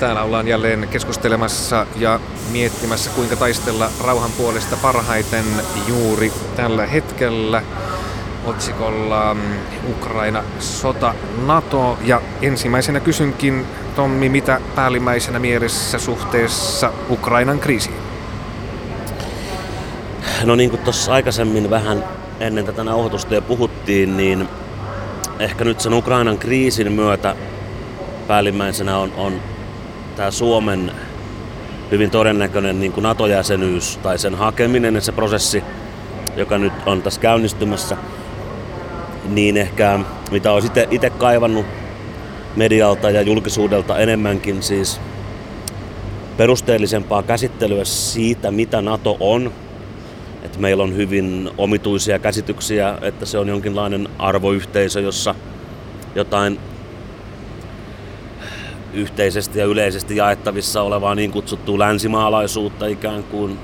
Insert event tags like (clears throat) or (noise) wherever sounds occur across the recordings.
Täällä ollaan jälleen keskustelemassa ja miettimässä, kuinka taistella rauhan puolesta parhaiten juuri tällä hetkellä otsikolla mm, Ukraina, sota, NATO. Ja ensimmäisenä kysynkin, Tommi, mitä päällimmäisenä mielessä suhteessa Ukrainan kriisiin? No niin kuin tuossa aikaisemmin vähän ennen tätä nauhoitusta jo puhuttiin, niin ehkä nyt sen Ukrainan kriisin myötä päällimmäisenä on, on tämä Suomen hyvin todennäköinen niin kuin NATO-jäsenyys tai sen hakeminen ja se prosessi, joka nyt on tässä käynnistymässä, niin ehkä mitä olen itse kaivannut medialta ja julkisuudelta enemmänkin siis perusteellisempaa käsittelyä siitä, mitä NATO on. Että meillä on hyvin omituisia käsityksiä, että se on jonkinlainen arvoyhteisö, jossa jotain yhteisesti ja yleisesti jaettavissa olevaa niin kutsuttua länsimaalaisuutta ikään kuin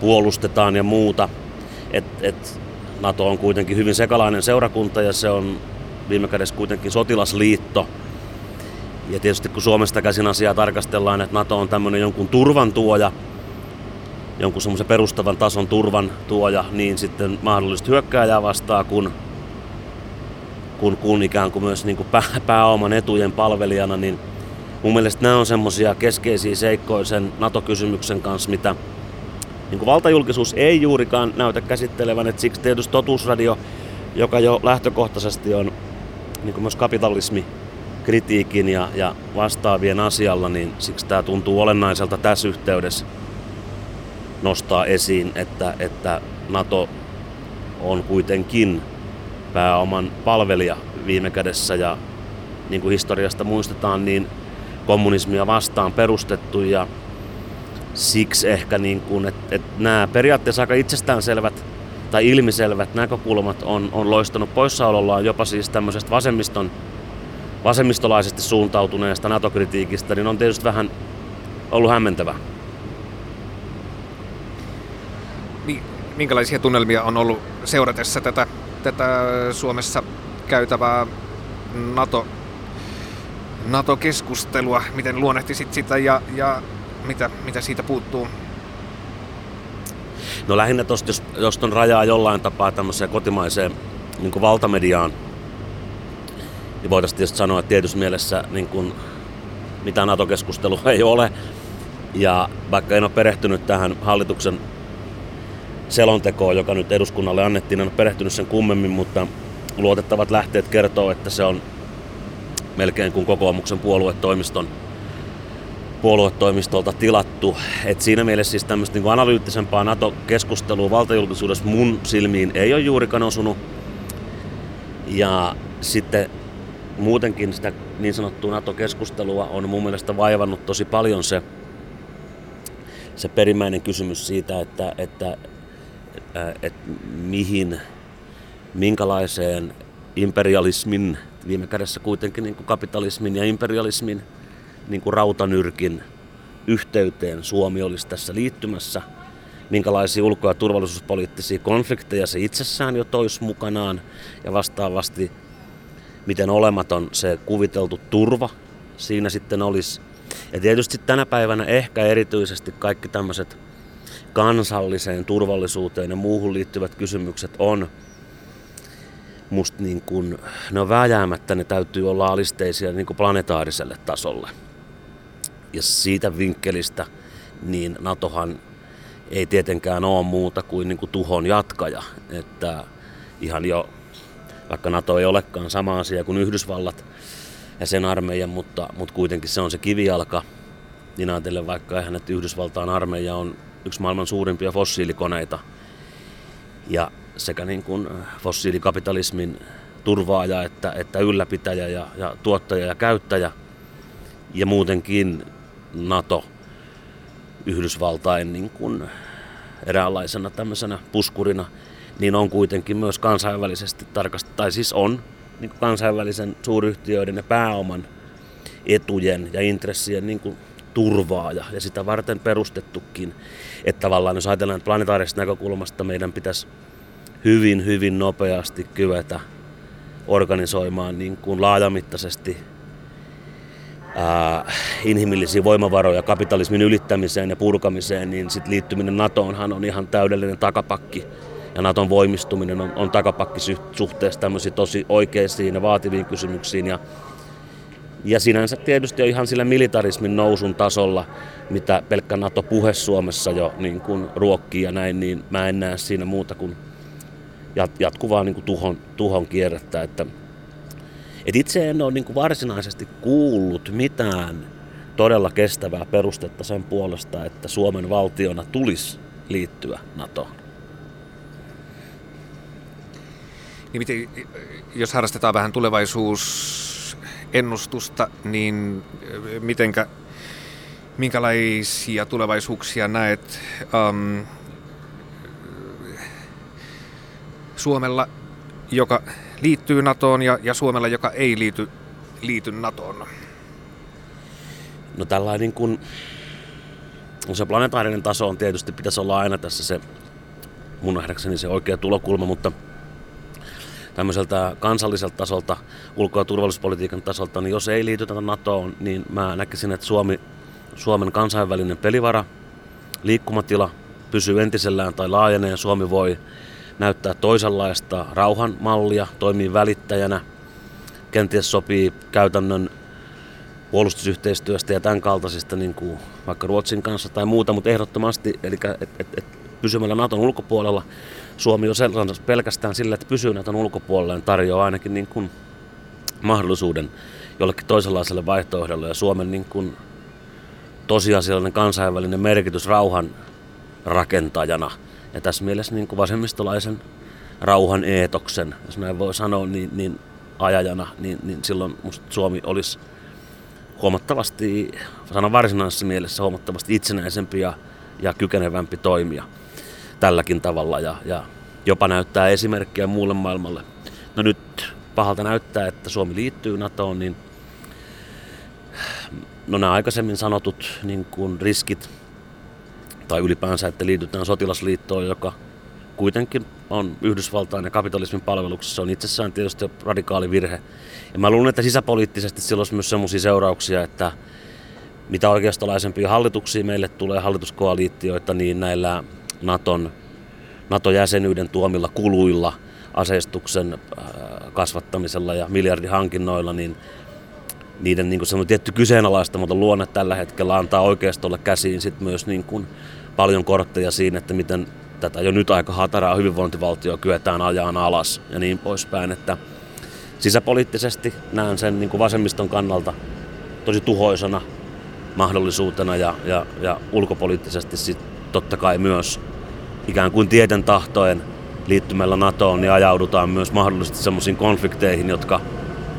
puolustetaan ja muuta. Et, et NATO on kuitenkin hyvin sekalainen seurakunta ja se on viime kädessä kuitenkin sotilasliitto. Ja tietysti kun Suomesta käsin asiaa tarkastellaan, että NATO on tämmöinen jonkun turvan tuoja, jonkun semmoisen perustavan tason turvan tuoja, niin sitten mahdollisesti hyökkääjää vastaa, kun, kun, kun ikään kuin myös niin kuin pääoman etujen palvelijana, niin mun mielestä nämä on semmoisia keskeisiä seikkoja sen NATO-kysymyksen kanssa, mitä niin kuin valtajulkisuus ei juurikaan näytä käsittelevän, että siksi tietysti totuusradio, joka jo lähtökohtaisesti on niin kuin myös kapitalismi kritiikin ja, ja vastaavien asialla, niin siksi tämä tuntuu olennaiselta tässä yhteydessä nostaa esiin, että, että NATO on kuitenkin pääoman palvelija viime kädessä. Ja niin kuin historiasta muistetaan, niin kommunismia vastaan perustettu ja siksi ehkä niin kuin, että, että nämä periaatteessa aika itsestäänselvät tai ilmiselvät näkökulmat on, on loistanut poissaolollaan jopa siis tämmöisestä vasemmiston, vasemmistolaisesti suuntautuneesta NATO-kritiikistä, niin on tietysti vähän ollut hämmentävä. Minkälaisia tunnelmia on ollut seuratessa tätä, tätä Suomessa käytävää NATO NATO-keskustelua, miten luonnehtisit sitä ja, ja mitä, mitä siitä puuttuu? No lähinnä tosta, jos, jos ton rajaa jollain tapaa tämmöiseen kotimaiseen niin valtamediaan, niin voitaisiin tietysti sanoa, että tietyssä mielessä niin kuin, mitä NATO-keskustelua ei ole. Ja vaikka en ole perehtynyt tähän hallituksen selontekoon, joka nyt eduskunnalle annettiin, en ole perehtynyt sen kummemmin, mutta luotettavat lähteet kertoo, että se on melkein kuin kokoomuksen puoluetoimiston puoluetoimistolta tilattu. Et siinä mielessä siis tämmöistä niin analyyttisempaa NATO-keskustelua valtajulkisuudessa mun silmiin ei ole juurikaan osunut. Ja sitten muutenkin sitä niin sanottua NATO-keskustelua on mun mielestä vaivannut tosi paljon se, se perimmäinen kysymys siitä, että, että, että, että mihin, minkälaiseen imperialismin viime kädessä kuitenkin niin kuin kapitalismin ja imperialismin niin kuin rautanyrkin yhteyteen Suomi olisi tässä liittymässä, minkälaisia ulko- ja turvallisuuspoliittisia konflikteja se itsessään jo toisi mukanaan ja vastaavasti miten olematon se kuviteltu turva siinä sitten olisi. Ja tietysti tänä päivänä ehkä erityisesti kaikki tämmöiset kansalliseen turvallisuuteen ja muuhun liittyvät kysymykset on musta niin kuin, ne on vääjäämättä, ne täytyy olla alisteisia niin planetaariselle tasolle. Ja siitä vinkkelistä, niin NATOhan ei tietenkään ole muuta kuin, niin kuin tuhon jatkaja. Että ihan jo, vaikka NATO ei olekaan sama asia kuin Yhdysvallat ja sen armeija, mutta, mutta kuitenkin se on se kivijalka. Niin ajatellen vaikka ihan, että Yhdysvaltain armeija on yksi maailman suurimpia fossiilikoneita. Ja sekä niin kuin äh, fossiilikapitalismin turvaaja että, että ylläpitäjä ja, ja tuottaja ja käyttäjä ja muutenkin NATO Yhdysvaltain niin kuin eräänlaisena tämmöisenä puskurina, niin on kuitenkin myös kansainvälisesti tarkasti, tai siis on niin kuin kansainvälisen suuryhtiöiden ja pääoman etujen ja intressien niin kuin turvaaja ja sitä varten perustettukin. Että tavallaan jos ajatellaan planetaarisesta näkökulmasta meidän pitäisi hyvin, hyvin nopeasti kyetä organisoimaan niin kuin laajamittaisesti äh, inhimillisiä voimavaroja kapitalismin ylittämiseen ja purkamiseen, niin sit liittyminen NATOonhan on ihan täydellinen takapakki. Ja Naton voimistuminen on, on takapakki suhteessa tämmöisiin tosi oikeisiin ja vaativiin kysymyksiin. Ja, ja sinänsä tietysti on ihan sillä militarismin nousun tasolla, mitä pelkkä NATO-puhe Suomessa jo niin kuin ruokkii ja näin, niin mä en näe siinä muuta kuin jatkuvaa niin kuin tuhon, tuhon kierrettä. Että et itse en ole niin kuin varsinaisesti kuullut mitään todella kestävää perustetta sen puolesta, että Suomen valtiona tulisi liittyä NATOon. Niin miten, jos harrastetaan vähän tulevaisuusennustusta, niin mitenkä, minkälaisia tulevaisuuksia näet um, Suomella, joka liittyy NATOon ja, ja Suomella, joka ei liity, liity NATOon? No tällainen kuin, se planetaarinen taso on tietysti, pitäisi olla aina tässä se mun nähdäkseni se oikea tulokulma, mutta tämmöiseltä kansalliselta tasolta, ulko- ja turvallisuuspolitiikan tasolta, niin jos ei liitytä NATOon, niin mä näkisin, että Suomi, Suomen kansainvälinen pelivara, liikkumatila pysyy entisellään tai laajenee. Suomi voi näyttää toisenlaista rauhan mallia, toimii välittäjänä, kenties sopii käytännön puolustusyhteistyöstä ja tämän kaltaisista niin kuin vaikka Ruotsin kanssa tai muuta, mutta ehdottomasti, eli et, et, et, pysymällä Naton ulkopuolella, Suomi sellainen pelkästään sillä, että pysyy Naton ulkopuolella, niin tarjoaa ainakin niin kuin mahdollisuuden jollekin toisenlaiselle vaihtoehdolle. Ja Suomen niin kuin tosiasiallinen kansainvälinen merkitys rauhan rakentajana – ja tässä mielessä niin kuin vasemmistolaisen rauhan eetoksen, jos näin voi sanoa, niin, niin ajajana, niin, niin silloin musta Suomi olisi huomattavasti, sanon varsinaisessa mielessä huomattavasti itsenäisempi ja, ja kykenevämpi toimia tälläkin tavalla ja, ja jopa näyttää esimerkkiä muulle maailmalle. No nyt pahalta näyttää, että Suomi liittyy NATOon, niin no nämä aikaisemmin sanotut niin kuin riskit tai ylipäänsä, että liitytään sotilasliittoon, joka kuitenkin on Yhdysvaltain ja kapitalismin palveluksessa, on itsessään tietysti radikaali virhe. Ja mä luulen, että sisäpoliittisesti sillä olisi myös sellaisia seurauksia, että mitä oikeistolaisempia hallituksia meille tulee, hallituskoaliittioita, niin näillä Naton, NATO-jäsenyyden tuomilla kuluilla, aseistuksen äh, kasvattamisella ja miljardihankinnoilla, niin niiden niin kuin tietty kyseenalaistamaton luonne tällä hetkellä antaa oikeistolle käsiin sit myös niin kuin paljon kortteja siinä, että miten tätä jo nyt aika hataraa hyvinvointivaltio kyetään ajaan alas ja niin poispäin. Että sisäpoliittisesti näen sen niin kuin vasemmiston kannalta tosi tuhoisana mahdollisuutena ja, ja, ja ulkopoliittisesti sit totta kai myös ikään kuin tieten tahtoen liittymällä NATOon, niin ajaudutaan myös mahdollisesti sellaisiin konflikteihin, jotka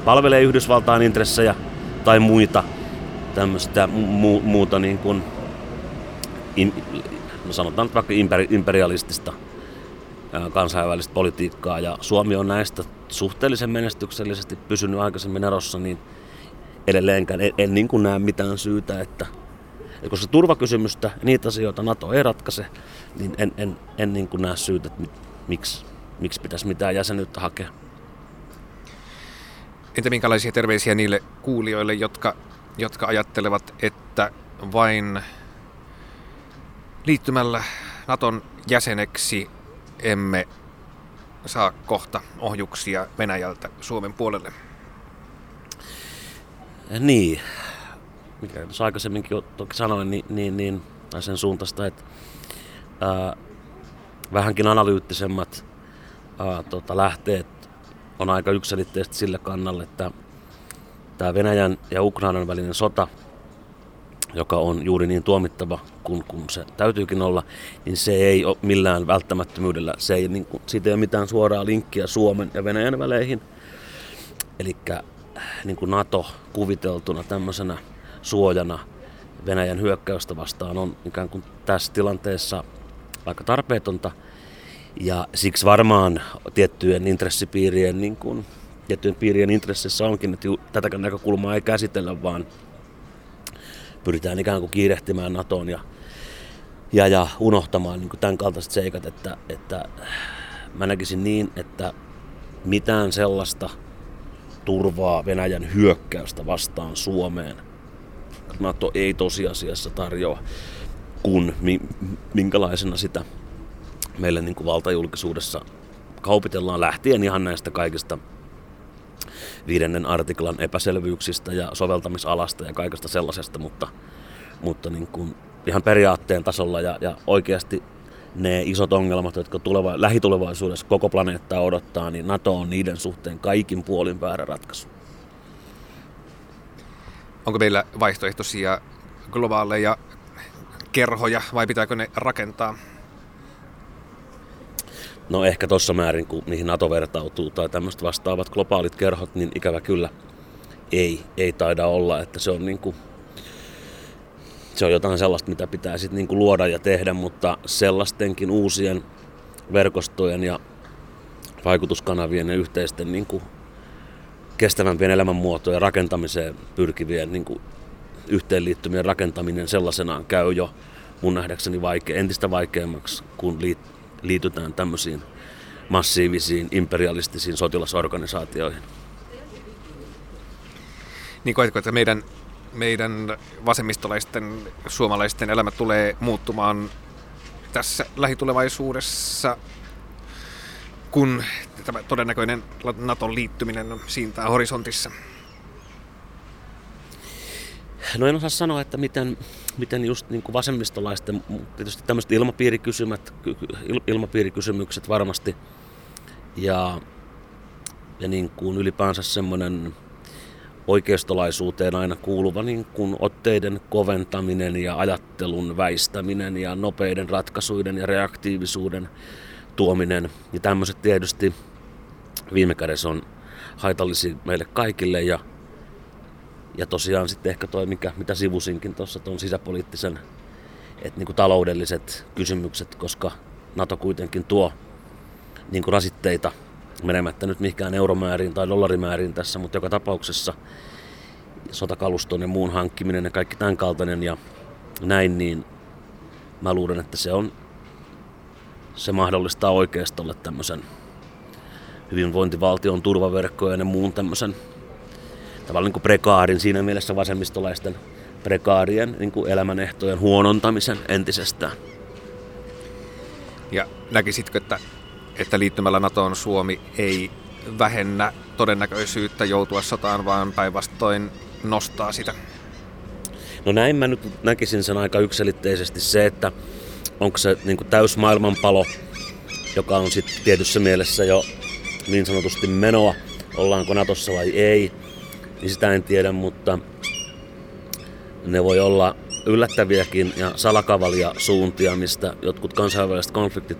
palvelee Yhdysvaltain intressejä tai muita tämmöistä mu- muuta niin kuin in, no sanotaan nyt vaikka imperi, imperialistista kansainvälistä politiikkaa ja Suomi on näistä suhteellisen menestyksellisesti pysynyt aikaisemmin erossa, niin edelleenkään en, en niin kuin näe mitään syytä, että ja koska turvakysymystä, niitä asioita NATO ei ratkaise, niin en, en, en niin kuin näe syytä, että miksi, miksi pitäisi mitään jäsenyyttä hakea. Entä minkälaisia terveisiä niille kuulijoille, jotka, jotka ajattelevat, että vain liittymällä Naton jäseneksi emme saa kohta ohjuksia Venäjältä Suomen puolelle. Niin, mikä tuossa aikaisemminkin toki sanoin, niin, niin, niin sen suuntaista, että ää, vähänkin analyyttisemmat ää, tota, lähteet on aika yksilitteisesti sille kannalle, että tämä Venäjän ja Ukrainan välinen sota – joka on juuri niin tuomittava kuin, kuin se täytyykin olla, niin se ei ole millään välttämättömyydellä, se ei, niin kuin, siitä ei ole mitään suoraa linkkiä Suomen ja Venäjän väleihin. Eli niin NATO kuviteltuna tämmöisenä suojana Venäjän hyökkäystä vastaan on ikään kuin tässä tilanteessa aika tarpeetonta. Ja siksi varmaan tiettyjen intressipiirien, niin kuin, tiettyjen piirien intressissä onkin, että tätäkään näkökulmaa ei käsitellä, vaan pyritään ikään kuin kiirehtimään NATOon ja, ja, ja unohtamaan niin kuin tämän kaltaiset seikat, että, että mä näkisin niin, että mitään sellaista turvaa Venäjän hyökkäystä vastaan Suomeen NATO ei tosiasiassa tarjoa, kun minkälaisena sitä meille niin kuin valtajulkisuudessa kaupitellaan lähtien ihan näistä kaikista viidennen artiklan epäselvyyksistä ja soveltamisalasta ja kaikesta sellaisesta, mutta, mutta niin kuin ihan periaatteen tasolla ja, ja oikeasti ne isot ongelmat, jotka tuleva, lähitulevaisuudessa koko planeettaa odottaa, niin NATO on niiden suhteen kaikin puolin väärä ratkaisu. Onko meillä vaihtoehtoisia globaaleja kerhoja vai pitääkö ne rakentaa? No ehkä tuossa määrin, kun niihin NATO vertautuu tai tämmöiset vastaavat globaalit kerhot, niin ikävä kyllä ei, ei taida olla, että se on niin se on jotain sellaista, mitä pitää sitten niin luoda ja tehdä, mutta sellaistenkin uusien verkostojen ja vaikutuskanavien ja yhteisten niin kestävämpien elämänmuotojen rakentamiseen pyrkivien niin yhteenliittymien rakentaminen sellaisenaan käy jo mun nähdäkseni vaike- entistä vaikeammaksi, kun liitytään tämmöisiin massiivisiin imperialistisiin sotilasorganisaatioihin. Niin koetko, että meidän, meidän vasemmistolaisten suomalaisten elämä tulee muuttumaan tässä lähitulevaisuudessa, kun tämä todennäköinen Naton liittyminen on siintää horisontissa? No en osaa sanoa, että miten, miten just niin kuin vasemmistolaisten, tietysti tämmöiset ilmapiirikysymät, ilmapiirikysymykset varmasti ja, ja niin kuin ylipäänsä semmoinen oikeistolaisuuteen aina kuuluva niin kuin otteiden koventaminen ja ajattelun väistäminen ja nopeiden ratkaisuiden ja reaktiivisuuden tuominen. Ja tämmöiset tietysti viime kädessä on haitallisia meille kaikille ja ja tosiaan sitten ehkä toi, mikä, mitä sivusinkin tuossa tuon sisäpoliittisen, että niin taloudelliset kysymykset, koska NATO kuitenkin tuo niin kuin rasitteita menemättä nyt mihinkään euromääriin tai dollarimääriin tässä, mutta joka tapauksessa sotakaluston ja muun hankkiminen ja kaikki tämän kaltainen ja näin, niin mä luulen, että se on se mahdollistaa oikeistolle tämmöisen hyvinvointivaltion turvaverkkojen ja muun tämmöisen tavallaan niin kuin prekaarin siinä mielessä vasemmistolaisten prekaarien niin kuin elämänehtojen huonontamisen entisestään. Ja näkisitkö, että, että liittymällä NATOon Suomi ei vähennä todennäköisyyttä joutua sotaan, vaan päinvastoin nostaa sitä? No näin mä nyt näkisin sen aika yksilitteisesti se, että onko se niin kuin täys maailmanpalo, joka on sitten tietyssä mielessä jo niin sanotusti menoa, ollaanko Natossa vai ei, niin sitä en tiedä, mutta ne voi olla yllättäviäkin ja salakavalia suuntia, mistä jotkut kansainväliset konfliktit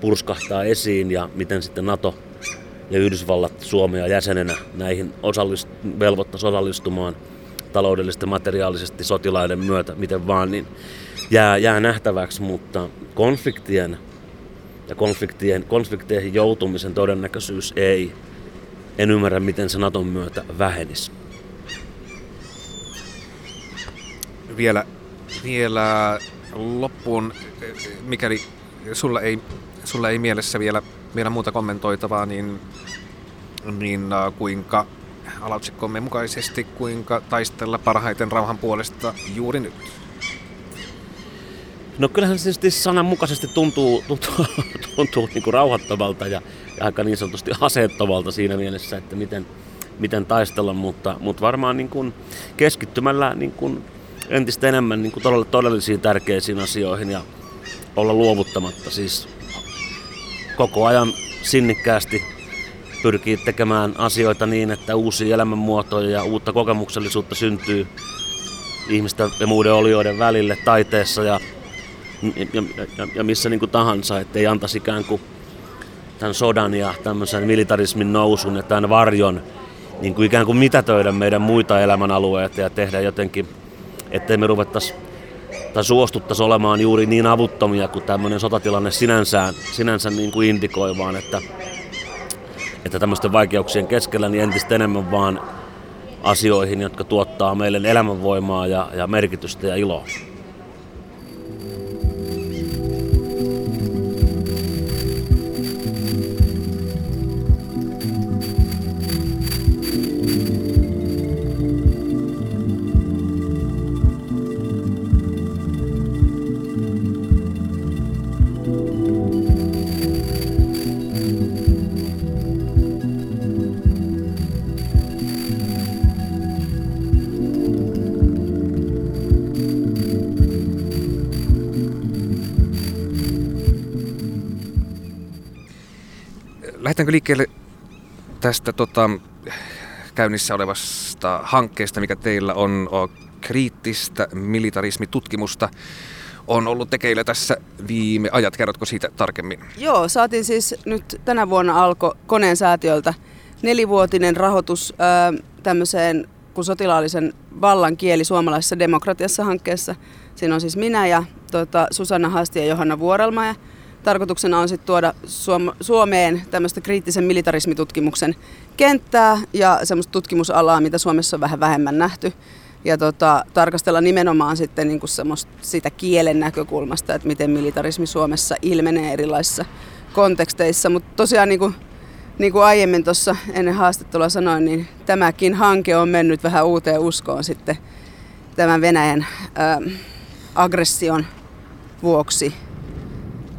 purskahtaa esiin ja miten sitten NATO ja Yhdysvallat Suomea jäsenenä näihin osallist- velvoittaisi osallistumaan taloudellisesti, materiaalisesti sotilaiden myötä, miten vaan, niin jää, jää nähtäväksi, mutta konfliktien ja konfliktien, konflikteihin joutumisen todennäköisyys ei en ymmärrä, miten se Naton myötä vähenisi. Vielä, vielä loppuun, mikäli sulla ei, sulla ei mielessä vielä, vielä muuta kommentoitavaa, niin, niin äh, kuinka alaotsikkomme mukaisesti, kuinka taistella parhaiten rauhan puolesta juuri nyt? No kyllähän se tietysti sananmukaisesti tuntuu, tuntuu, (laughs) tuntuu niin kuin rauhoittavalta ja, ja aika niin sanotusti aseettavalta siinä mielessä, että miten, miten taistella, mutta, mutta varmaan niin kuin keskittymällä niin kuin entistä enemmän niin kuin todella, todellisiin tärkeisiin asioihin ja olla luovuttamatta. Siis koko ajan sinnikkäästi pyrkii tekemään asioita niin, että uusia elämänmuotoja ja uutta kokemuksellisuutta syntyy ihmisten ja muiden olioiden välille taiteessa ja ja, ja, ja missä niin kuin tahansa, ettei antaisi ikään kuin tämän sodan ja tämmöisen militarismin nousun ja tämän varjon niin kuin ikään kuin mitätöidä meidän muita elämänalueita ja tehdä jotenkin, ettei me ruvettaisi tai suostuttaisi olemaan juuri niin avuttomia kuin tämmöinen sotatilanne sinänsä, sinänsä niin kuin indikoi, vaan että, että tämmöisten vaikeuksien keskellä niin entistä enemmän vaan asioihin, jotka tuottaa meille elämänvoimaa ja, ja merkitystä ja iloa. Lähdetäänkö liikkeelle tästä tota, käynnissä olevasta hankkeesta, mikä teillä on, on kriittistä militarismitutkimusta on ollut tekeillä tässä viime ajat. Kerrotko siitä tarkemmin? Joo, saatiin siis nyt tänä vuonna alko koneen säätiöltä nelivuotinen rahoitus ää, tämmöiseen kuin sotilaallisen vallan kieli suomalaisessa demokratiassa hankkeessa. Siinä on siis minä ja tota, Susanna Haasti ja Johanna Vuorelma. Ja tarkoituksena on sitten tuoda Suom- Suomeen tämmöistä kriittisen militarismitutkimuksen kenttää ja semmoista tutkimusalaa, mitä Suomessa on vähän vähemmän nähty. Ja tota, tarkastella nimenomaan sitten niin sitä kielen näkökulmasta, että miten militarismi Suomessa ilmenee erilaisissa konteksteissa. Mutta tosiaan niin kuin, niin kuin aiemmin tuossa ennen haastattelua sanoin, niin tämäkin hanke on mennyt vähän uuteen uskoon sitten tämän Venäjän ää, aggression vuoksi.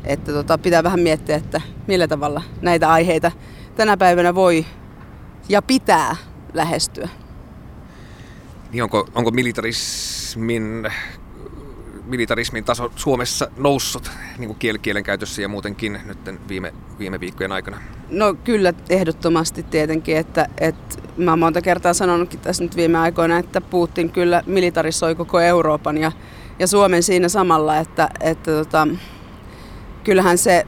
Että tota, pitää vähän miettiä, että millä tavalla näitä aiheita tänä päivänä voi ja pitää lähestyä. Niin onko, onko militarismin, militarismin taso Suomessa noussut niin kuin kiel, kielen käytössä ja muutenkin nyt viime, viime viikkojen aikana? No kyllä ehdottomasti tietenkin, että, että mä oon monta kertaa sanonutkin tässä nyt viime aikoina, että Putin kyllä militarisoi koko Euroopan ja, ja Suomen siinä samalla, että, että tota, kyllähän se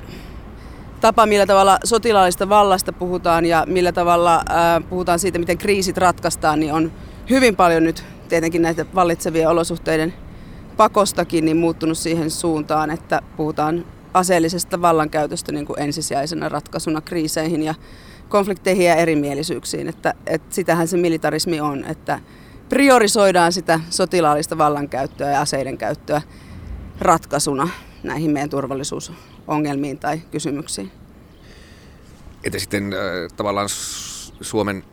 tapa, millä tavalla sotilaallista vallasta puhutaan ja millä tavalla ää, puhutaan siitä, miten kriisit ratkaistaan, niin on hyvin paljon nyt tietenkin näitä vallitsevien olosuhteiden pakostakin niin muuttunut siihen suuntaan, että puhutaan aseellisesta vallankäytöstä niin kuin ensisijaisena ratkaisuna kriiseihin ja konflikteihin ja erimielisyyksiin. Että, että sitähän se militarismi on, että priorisoidaan sitä sotilaallista vallankäyttöä ja aseiden käyttöä ratkaisuna näihin meidän turvallisuusongelmiin tai kysymyksiin. Että sitten äh, tavallaan Suomen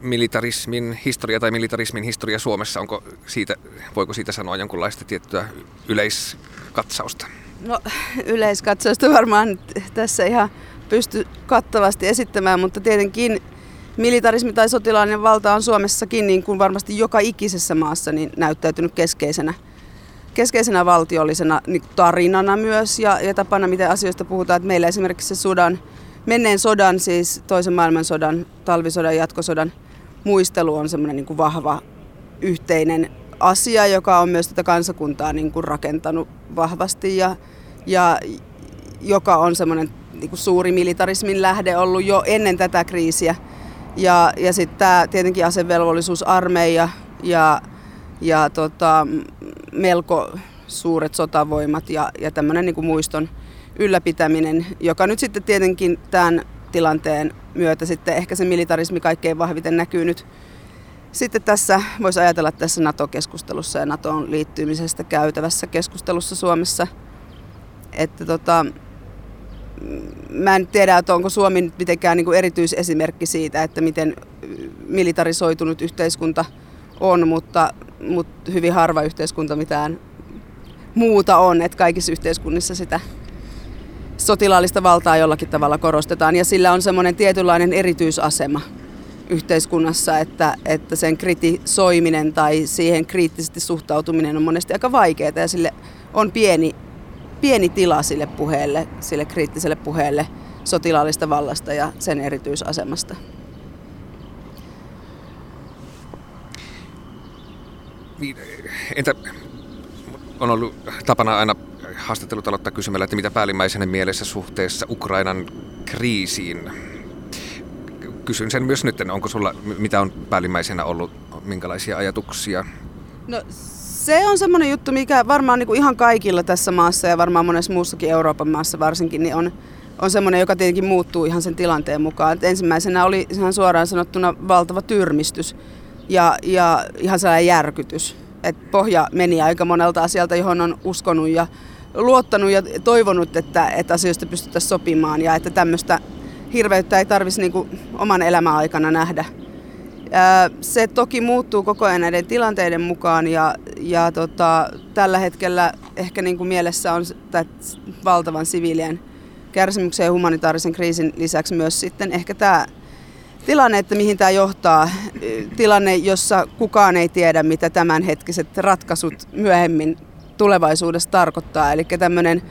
militarismin historia tai militarismin historia Suomessa, onko siitä, voiko siitä sanoa jonkunlaista tiettyä yleiskatsausta? No (laughs) yleiskatsausta varmaan tässä ihan pysty kattavasti esittämään, mutta tietenkin militarismi tai sotilaallinen valta on Suomessakin, niin kuin varmasti joka ikisessä maassa, niin näyttäytynyt keskeisenä, keskeisenä valtiollisena niin tarinana myös ja, ja tapana, miten asioista puhutaan. Että meillä esimerkiksi se Sudan menneen sodan, siis toisen maailmansodan, talvisodan, jatkosodan muistelu on semmoinen niin vahva yhteinen asia, joka on myös tätä kansakuntaa niin kuin rakentanut vahvasti ja, ja joka on semmoinen niin kuin suuri militarismin lähde ollut jo ennen tätä kriisiä. Ja, ja sitten tämä tietenkin asevelvollisuusarmeija ja, ja tota, melko suuret sotavoimat ja, ja tämmöinen niin muiston ylläpitäminen, joka nyt sitten tietenkin tämän tilanteen myötä sitten ehkä se militarismi kaikkein vahviten näkyy nyt sitten tässä, voisi ajatella tässä NATO-keskustelussa ja NATOon liittymisestä käytävässä keskustelussa Suomessa. Että tota, mä en tiedä, että onko Suomi nyt mitenkään niin kuin erityisesimerkki siitä, että miten militarisoitunut yhteiskunta on, mutta, mutta hyvin harva yhteiskunta mitään muuta on, että kaikissa yhteiskunnissa sitä sotilaallista valtaa jollakin tavalla korostetaan ja sillä on semmoinen tietynlainen erityisasema yhteiskunnassa, että, että sen kritisoiminen tai siihen kriittisesti suhtautuminen on monesti aika vaikeaa ja sille on pieni, pieni tila sille puheelle, sille kriittiselle puheelle sotilaallista vallasta ja sen erityisasemasta. Niin, entä on ollut tapana aina haastattelut aloittaa kysymällä, että mitä päällimmäisenä mielessä suhteessa Ukrainan kriisiin. Kysyn sen myös nyt, onko sulla, mitä on päällimmäisenä ollut, minkälaisia ajatuksia? No se on semmoinen juttu, mikä varmaan niin kuin ihan kaikilla tässä maassa ja varmaan monessa muussakin Euroopan maassa varsinkin, niin on, on semmoinen, joka tietenkin muuttuu ihan sen tilanteen mukaan. Et ensimmäisenä oli ihan suoraan sanottuna valtava tyrmistys ja, ja ihan sellainen järkytys. Et pohja meni aika monelta asialta, johon on uskonut ja luottanut ja toivonut, että, että asioista pystyttäisiin sopimaan ja että tämmöistä hirveyttä ei tarvitsisi niin oman elämän aikana nähdä. Se toki muuttuu koko ajan näiden tilanteiden mukaan ja, ja tota, tällä hetkellä ehkä niin kuin mielessä on valtavan siviilien kärsimyksen ja humanitaarisen kriisin lisäksi myös sitten ehkä tämä tilanne, että mihin tämä johtaa. Tilanne, jossa kukaan ei tiedä, mitä tämänhetkiset ratkaisut myöhemmin tulevaisuudessa tarkoittaa. Eli tämmöinen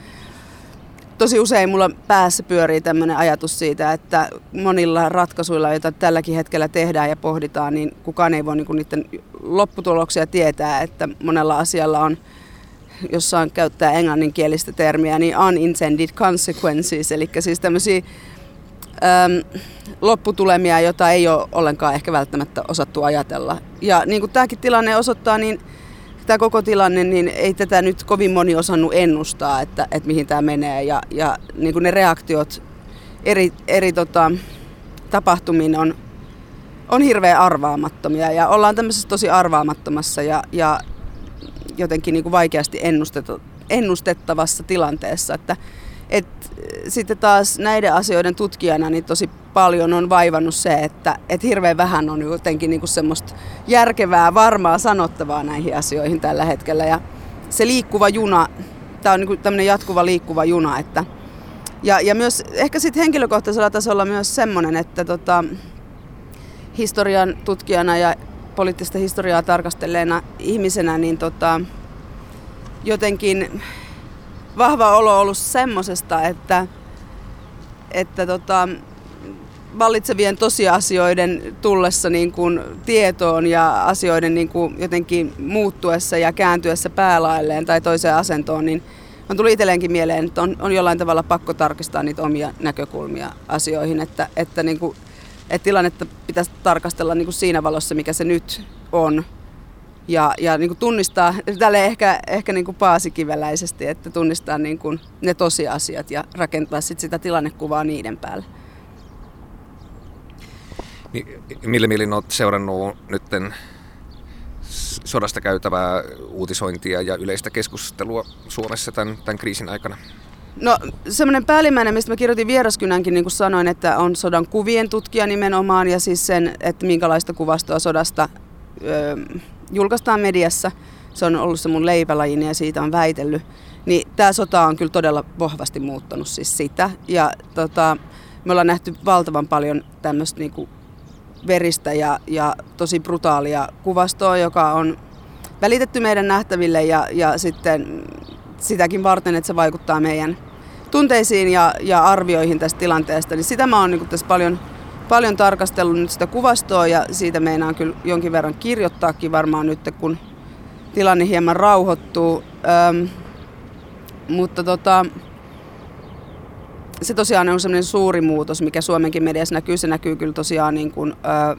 tosi usein mulla päässä pyörii tämmöinen ajatus siitä, että monilla ratkaisuilla, joita tälläkin hetkellä tehdään ja pohditaan, niin kukaan ei voi niinku niiden lopputuloksia tietää, että monella asialla on jossain käyttää englanninkielistä termiä, niin unintended consequences, eli siis tämmöisiä äm, lopputulemia, joita ei ole ollenkaan ehkä välttämättä osattu ajatella. Ja niin kuin tämäkin tilanne osoittaa, niin tämä koko tilanne, niin ei tätä nyt kovin moni osannut ennustaa, että, että mihin tämä menee. Ja, ja niin kuin ne reaktiot eri, eri tota, tapahtumiin on, on hirveän arvaamattomia. Ja ollaan tämmöisessä tosi arvaamattomassa ja, ja jotenkin niin kuin vaikeasti ennustettavassa tilanteessa. Että, et, sitten taas näiden asioiden tutkijana niin tosi paljon on vaivannut se, että et hirveän vähän on jotenkin niin kuin semmoista järkevää, varmaa sanottavaa näihin asioihin tällä hetkellä. Ja se liikkuva juna, tämä on niin kuin tämmöinen jatkuva liikkuva juna, että ja, ja myös ehkä sitten henkilökohtaisella tasolla myös semmoinen, että tota, historian tutkijana ja poliittista historiaa tarkastelleena ihmisenä, niin tota, jotenkin vahva olo ollut semmosesta, että, että tota, vallitsevien tosiasioiden tullessa niin kuin tietoon ja asioiden niin kuin jotenkin muuttuessa ja kääntyessä päälailleen tai toiseen asentoon, niin on tullut itselleenkin mieleen, että on, on jollain tavalla pakko tarkistaa niitä omia näkökulmia asioihin, että, että, niin kuin, että tilannetta pitäisi tarkastella niin kuin siinä valossa, mikä se nyt on ja, ja niin kuin tunnistaa, tälle ehkä, ehkä niin kuin paasikiveläisesti, että tunnistaa niin kuin ne tosiasiat ja rakentaa sit sitä tilannekuvaa niiden päälle. Millä mielin olet seurannut nytten sodasta käytävää uutisointia ja yleistä keskustelua Suomessa tämän, tämän kriisin aikana? No semmoinen päällimmäinen, mistä mä kirjoitin vieraskynänkin, niin kuin sanoin, että on sodan kuvien tutkija nimenomaan ja siis sen, että minkälaista kuvastoa sodasta öö, julkaistaan mediassa. Se on ollut se mun leipälajini ja siitä on väitellyt. Niin tämä sota on kyllä todella vahvasti muuttanut siis sitä. Ja tota, me ollaan nähty valtavan paljon tämmöistä niinku veristä ja, ja tosi brutaalia kuvastoa, joka on välitetty meidän nähtäville ja, ja sitten sitäkin varten, että se vaikuttaa meidän tunteisiin ja, ja arvioihin tästä tilanteesta. Niin sitä mä oon niin tässä paljon paljon tarkastellut nyt sitä kuvastoa ja siitä meinaan kyllä jonkin verran kirjoittaakin varmaan nyt, kun tilanne hieman rauhoittuu. Öm, mutta tota, se tosiaan on sellainen suuri muutos, mikä Suomenkin mediassa näkyy. Se näkyy kyllä tosiaan niin kuin, ö,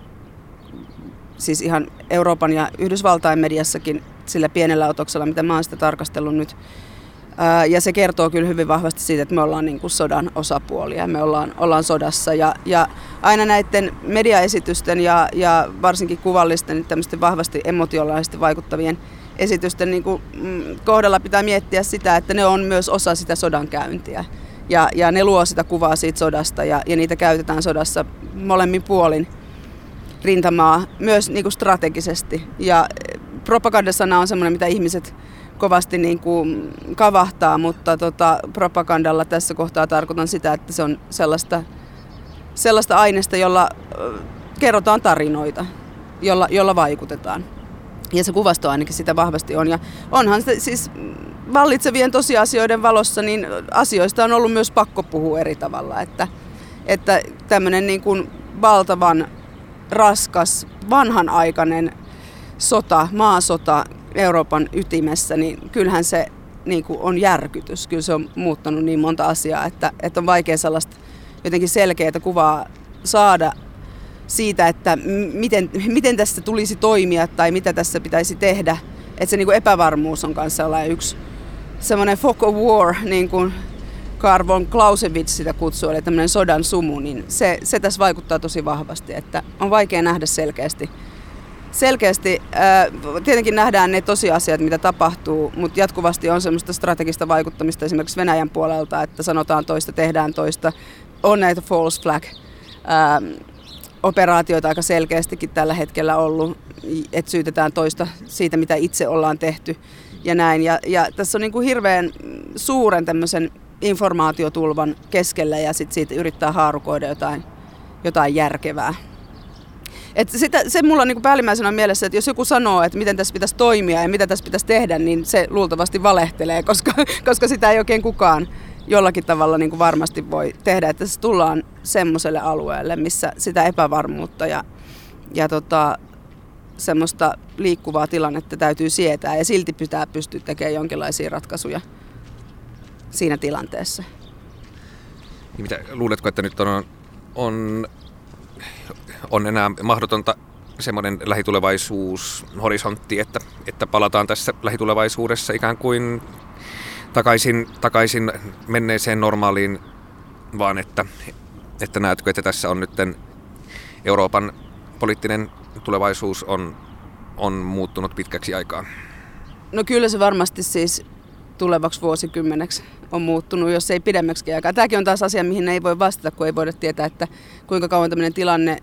siis ihan Euroopan ja Yhdysvaltain mediassakin sillä pienellä otoksella, mitä mä oon sitä tarkastellut nyt ja se kertoo kyllä hyvin vahvasti siitä, että me ollaan niin kuin sodan osapuolia, me ollaan, ollaan sodassa. Ja, ja aina näiden mediaesitysten ja, ja varsinkin kuvallisten, tämmöisten vahvasti emotionaalisesti vaikuttavien esitysten niin kuin, mm, kohdalla pitää miettiä sitä, että ne on myös osa sitä sodan käyntiä. Ja, ja ne luo sitä kuvaa siitä sodasta ja, ja niitä käytetään sodassa molemmin puolin rintamaa, myös niin kuin strategisesti. Ja propagandasana on semmoinen, mitä ihmiset kovasti niin kuin kavahtaa, mutta tota, propagandalla tässä kohtaa tarkoitan sitä, että se on sellaista, sellaista aineesta, jolla kerrotaan tarinoita, jolla, jolla vaikutetaan. Ja se kuvasto ainakin sitä vahvasti on. Ja onhan se siis vallitsevien tosiasioiden valossa, niin asioista on ollut myös pakko puhua eri tavalla. Että, että tämmöinen niin kuin valtavan raskas, vanhanaikainen sota, maasota, Euroopan ytimessä, niin kyllähän se niin kuin on järkytys. Kyllä se on muuttanut niin monta asiaa, että, että on vaikea sellaista jotenkin selkeää kuvaa saada siitä, että miten, miten tässä tulisi toimia tai mitä tässä pitäisi tehdä. Että se niin kuin epävarmuus on kanssa yksi semmoinen fog of war, niin kuin Karvon Clausewitz sitä kutsuu, eli tämmöinen sodan sumu, niin se, se tässä vaikuttaa tosi vahvasti, että on vaikea nähdä selkeästi selkeästi äh, tietenkin nähdään ne tosiasiat, mitä tapahtuu, mutta jatkuvasti on semmoista strategista vaikuttamista esimerkiksi Venäjän puolelta, että sanotaan toista, tehdään toista. On näitä false flag äh, operaatioita aika selkeästikin tällä hetkellä ollut, että syytetään toista siitä, mitä itse ollaan tehty ja näin. Ja, ja tässä on niin kuin hirveän suuren tämmöisen informaatiotulvan keskellä ja sitten siitä yrittää haarukoida jotain, jotain järkevää. Et sitä, se mulla on niin päällimmäisenä mielessä, että jos joku sanoo, että miten tässä pitäisi toimia ja mitä tässä pitäisi tehdä, niin se luultavasti valehtelee, koska, (laughs) koska sitä ei oikein kukaan jollakin tavalla niin kuin varmasti voi tehdä, että se tullaan semmoiselle alueelle, missä sitä epävarmuutta ja, ja tota, semmoista liikkuvaa tilannetta täytyy sietää ja silti pitää pystyä tekemään jonkinlaisia ratkaisuja siinä tilanteessa. Niin mitä, luuletko, että nyt on, on, on enää mahdotonta semmoinen lähitulevaisuus, horisontti, että, että palataan tässä lähitulevaisuudessa ikään kuin takaisin, takaisin menneeseen normaaliin, vaan että, että näetkö, että tässä on nyt Euroopan poliittinen tulevaisuus on, on muuttunut pitkäksi aikaa? No kyllä se varmasti siis tulevaksi vuosikymmeneksi on muuttunut, jos ei pidemmäksi aikaa. Tämäkin on taas asia, mihin ei voi vastata, kun ei voida tietää, että kuinka kauan tämmöinen tilanne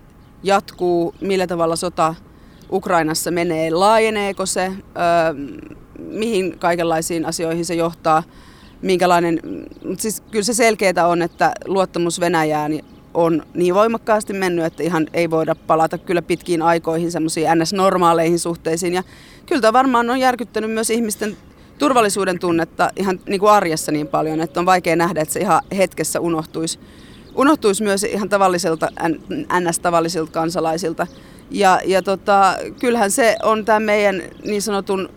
jatkuu, millä tavalla sota Ukrainassa menee, laajeneeko se, öö, mihin kaikenlaisiin asioihin se johtaa, minkälainen, siis kyllä se selkeää on, että luottamus Venäjään on niin voimakkaasti mennyt, että ihan ei voida palata kyllä pitkiin aikoihin semmoisiin ns-normaaleihin suhteisiin. Ja kyllä tämä varmaan on järkyttänyt myös ihmisten turvallisuuden tunnetta ihan niin kuin arjessa niin paljon, että on vaikea nähdä, että se ihan hetkessä unohtuisi, unohtuisi myös ihan tavallisilta, ns-tavallisilta kansalaisilta. Ja, ja tota, kyllähän se on tämä meidän niin sanotun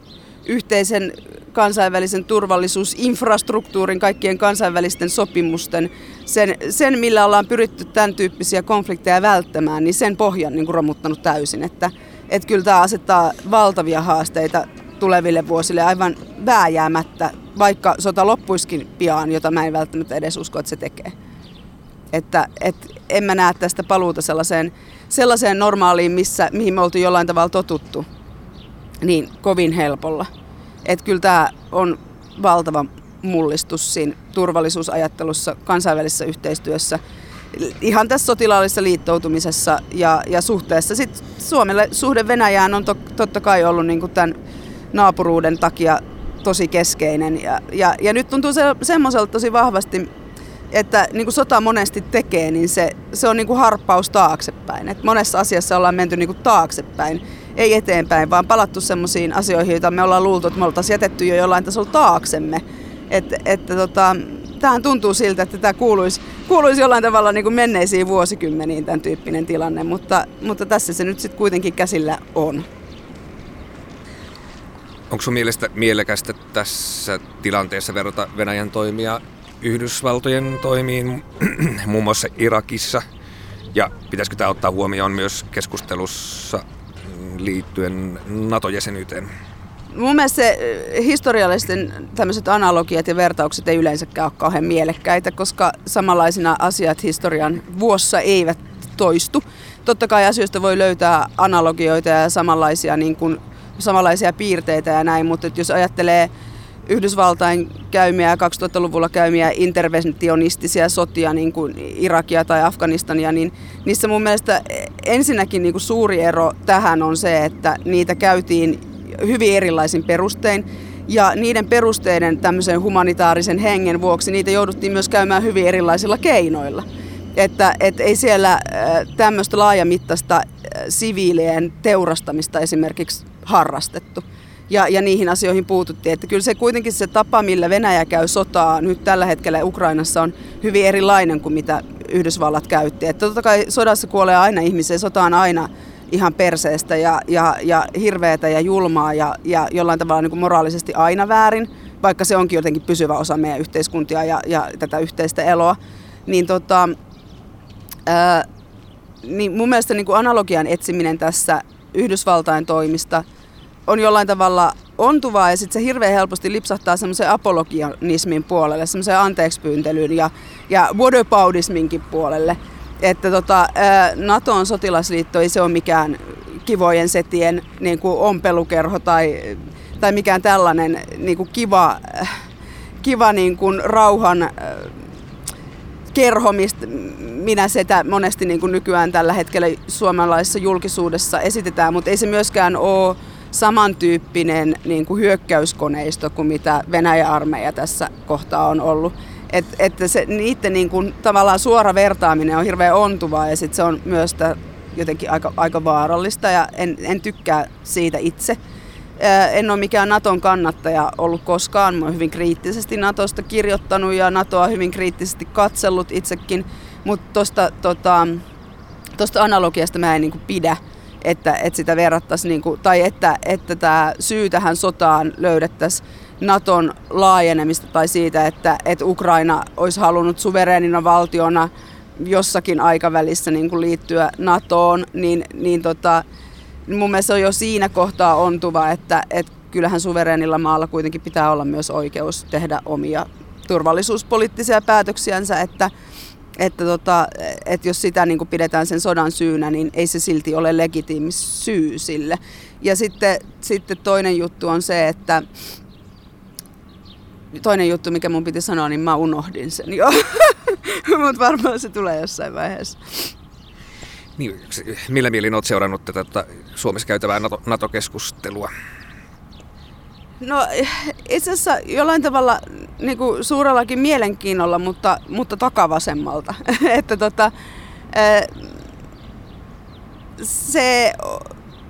yhteisen kansainvälisen turvallisuusinfrastruktuurin, kaikkien kansainvälisten sopimusten, sen, sen millä ollaan pyritty tämän tyyppisiä konflikteja välttämään, niin sen pohjan niin romuttanut täysin. Että, että kyllä tämä asettaa valtavia haasteita tuleville vuosille aivan vääjäämättä, vaikka sota loppuiskin pian, jota mä en välttämättä edes usko, että se tekee. Että et en mä näe tästä paluuta sellaiseen, sellaiseen normaaliin, missä, mihin me oltiin jollain tavalla totuttu, niin kovin helpolla. Että kyllä tämä on valtava mullistus siinä turvallisuusajattelussa, kansainvälisessä yhteistyössä, ihan tässä sotilaallisessa liittoutumisessa ja, ja suhteessa. Sitten Suomelle suhde Venäjään on to, totta kai ollut niin kuin tämän naapuruuden takia tosi keskeinen. Ja, ja, ja nyt tuntuu se, semmoiselta tosi vahvasti, että niin kuin sota monesti tekee, niin se, se on niin kuin harppaus taaksepäin. Et monessa asiassa ollaan menty niin kuin taaksepäin, ei eteenpäin, vaan palattu semmoisiin asioihin, joita me ollaan luultu, että me oltaisiin jätetty jo jollain tasolla taaksemme. Et, että tota, tähän tuntuu siltä, että tämä kuuluisi, kuuluisi jollain tavalla niin kuin menneisiin vuosikymmeniin tämän tyyppinen tilanne, mutta, mutta tässä se nyt sitten kuitenkin käsillä on. Onko sun mielestä mielekästä tässä tilanteessa verrata Venäjän toimia Yhdysvaltojen toimiin, (clears throat) muun muassa Irakissa? Ja pitäisikö tämä ottaa huomioon myös keskustelussa liittyen NATO-jäsenyyteen? Mun mielestä se eh, historiallisten tämmöiset analogiat ja vertaukset ei yleensäkään ole kauhean mielekkäitä, koska samanlaisina asiat historian vuossa eivät toistu. Totta kai asioista voi löytää analogioita ja samanlaisia, niin kuin, samanlaisia piirteitä ja näin, mutta jos ajattelee Yhdysvaltain käymiä 2000-luvulla käymiä interventionistisia sotia, niin kuin Irakia tai Afganistania, niin niissä mun mielestä ensinnäkin niin kuin suuri ero tähän on se, että niitä käytiin hyvin erilaisin perustein. Ja niiden perusteiden tämmöisen humanitaarisen hengen vuoksi niitä jouduttiin myös käymään hyvin erilaisilla keinoilla. Että et ei siellä äh, tämmöistä laajamittaista äh, siviilien teurastamista esimerkiksi harrastettu. Ja, ja niihin asioihin puututtiin. Että kyllä se kuitenkin se tapa, millä Venäjä käy sotaa nyt tällä hetkellä Ukrainassa on hyvin erilainen kuin mitä Yhdysvallat käytti. Että totta kai sodassa kuolee aina ihmisiä, sota on aina ihan perseestä ja, ja, ja hirveätä ja julmaa ja, ja jollain tavalla niin kuin moraalisesti aina väärin, vaikka se onkin jotenkin pysyvä osa meidän yhteiskuntia ja, ja tätä yhteistä eloa. Niin, tota, ää, niin mun mielestä niin kuin analogian etsiminen tässä Yhdysvaltain toimista on jollain tavalla ontuvaa ja sitten se hirveän helposti lipsahtaa semmoisen apologianismin puolelle, semmoisen anteekspyyntelyyn ja, ja whataboutisminkin puolelle. Että tota, on sotilasliitto ei se ole mikään kivojen setien niin kuin ompelukerho tai, tai mikään tällainen niin kuin kiva, kiva niin kuin rauhan kerho, mistä minä sitä monesti niin kuin nykyään tällä hetkellä suomalaisessa julkisuudessa esitetään, mutta ei se myöskään ole samantyyppinen niin kuin hyökkäyskoneisto kuin mitä Venäjän armeija tässä kohtaa on ollut. Et, että se, niiden niin kuin, tavallaan suora vertaaminen on hirveän ontuvaa ja sit se on myös jotenkin aika, aika vaarallista ja en, en tykkää siitä itse. En ole mikään Naton kannattaja ollut koskaan. Mä olen hyvin kriittisesti Natosta kirjoittanut ja Natoa hyvin kriittisesti katsellut itsekin. Mutta tuosta tota, analogiasta mä en niin pidä, että, että sitä verrattaisiin, niin kuin, tai että, että tämä syy tähän sotaan löydettäisiin Naton laajenemista tai siitä, että, että Ukraina olisi halunnut suvereenina valtiona jossakin aikavälissä niin kuin liittyä NATOon, niin, niin tota, mun mielestä on jo siinä kohtaa ontuva, että, että kyllähän suvereenilla maalla kuitenkin pitää olla myös oikeus tehdä omia turvallisuuspoliittisia päätöksiänsä, että, että, tota, että jos sitä niin kuin pidetään sen sodan syynä, niin ei se silti ole legitiimi syy sille. Ja sitten, sitten toinen juttu on se, että toinen juttu, mikä mun piti sanoa, niin mä unohdin sen jo. (laughs) Mutta varmaan se tulee jossain vaiheessa. Niin, millä mielin olet seurannut tätä Suomessa käytävää NATO- NATO-keskustelua? No itse asiassa jollain tavalla niin kuin suurellakin mielenkiinnolla, mutta, mutta takavasemmalta. (laughs) että tota, se,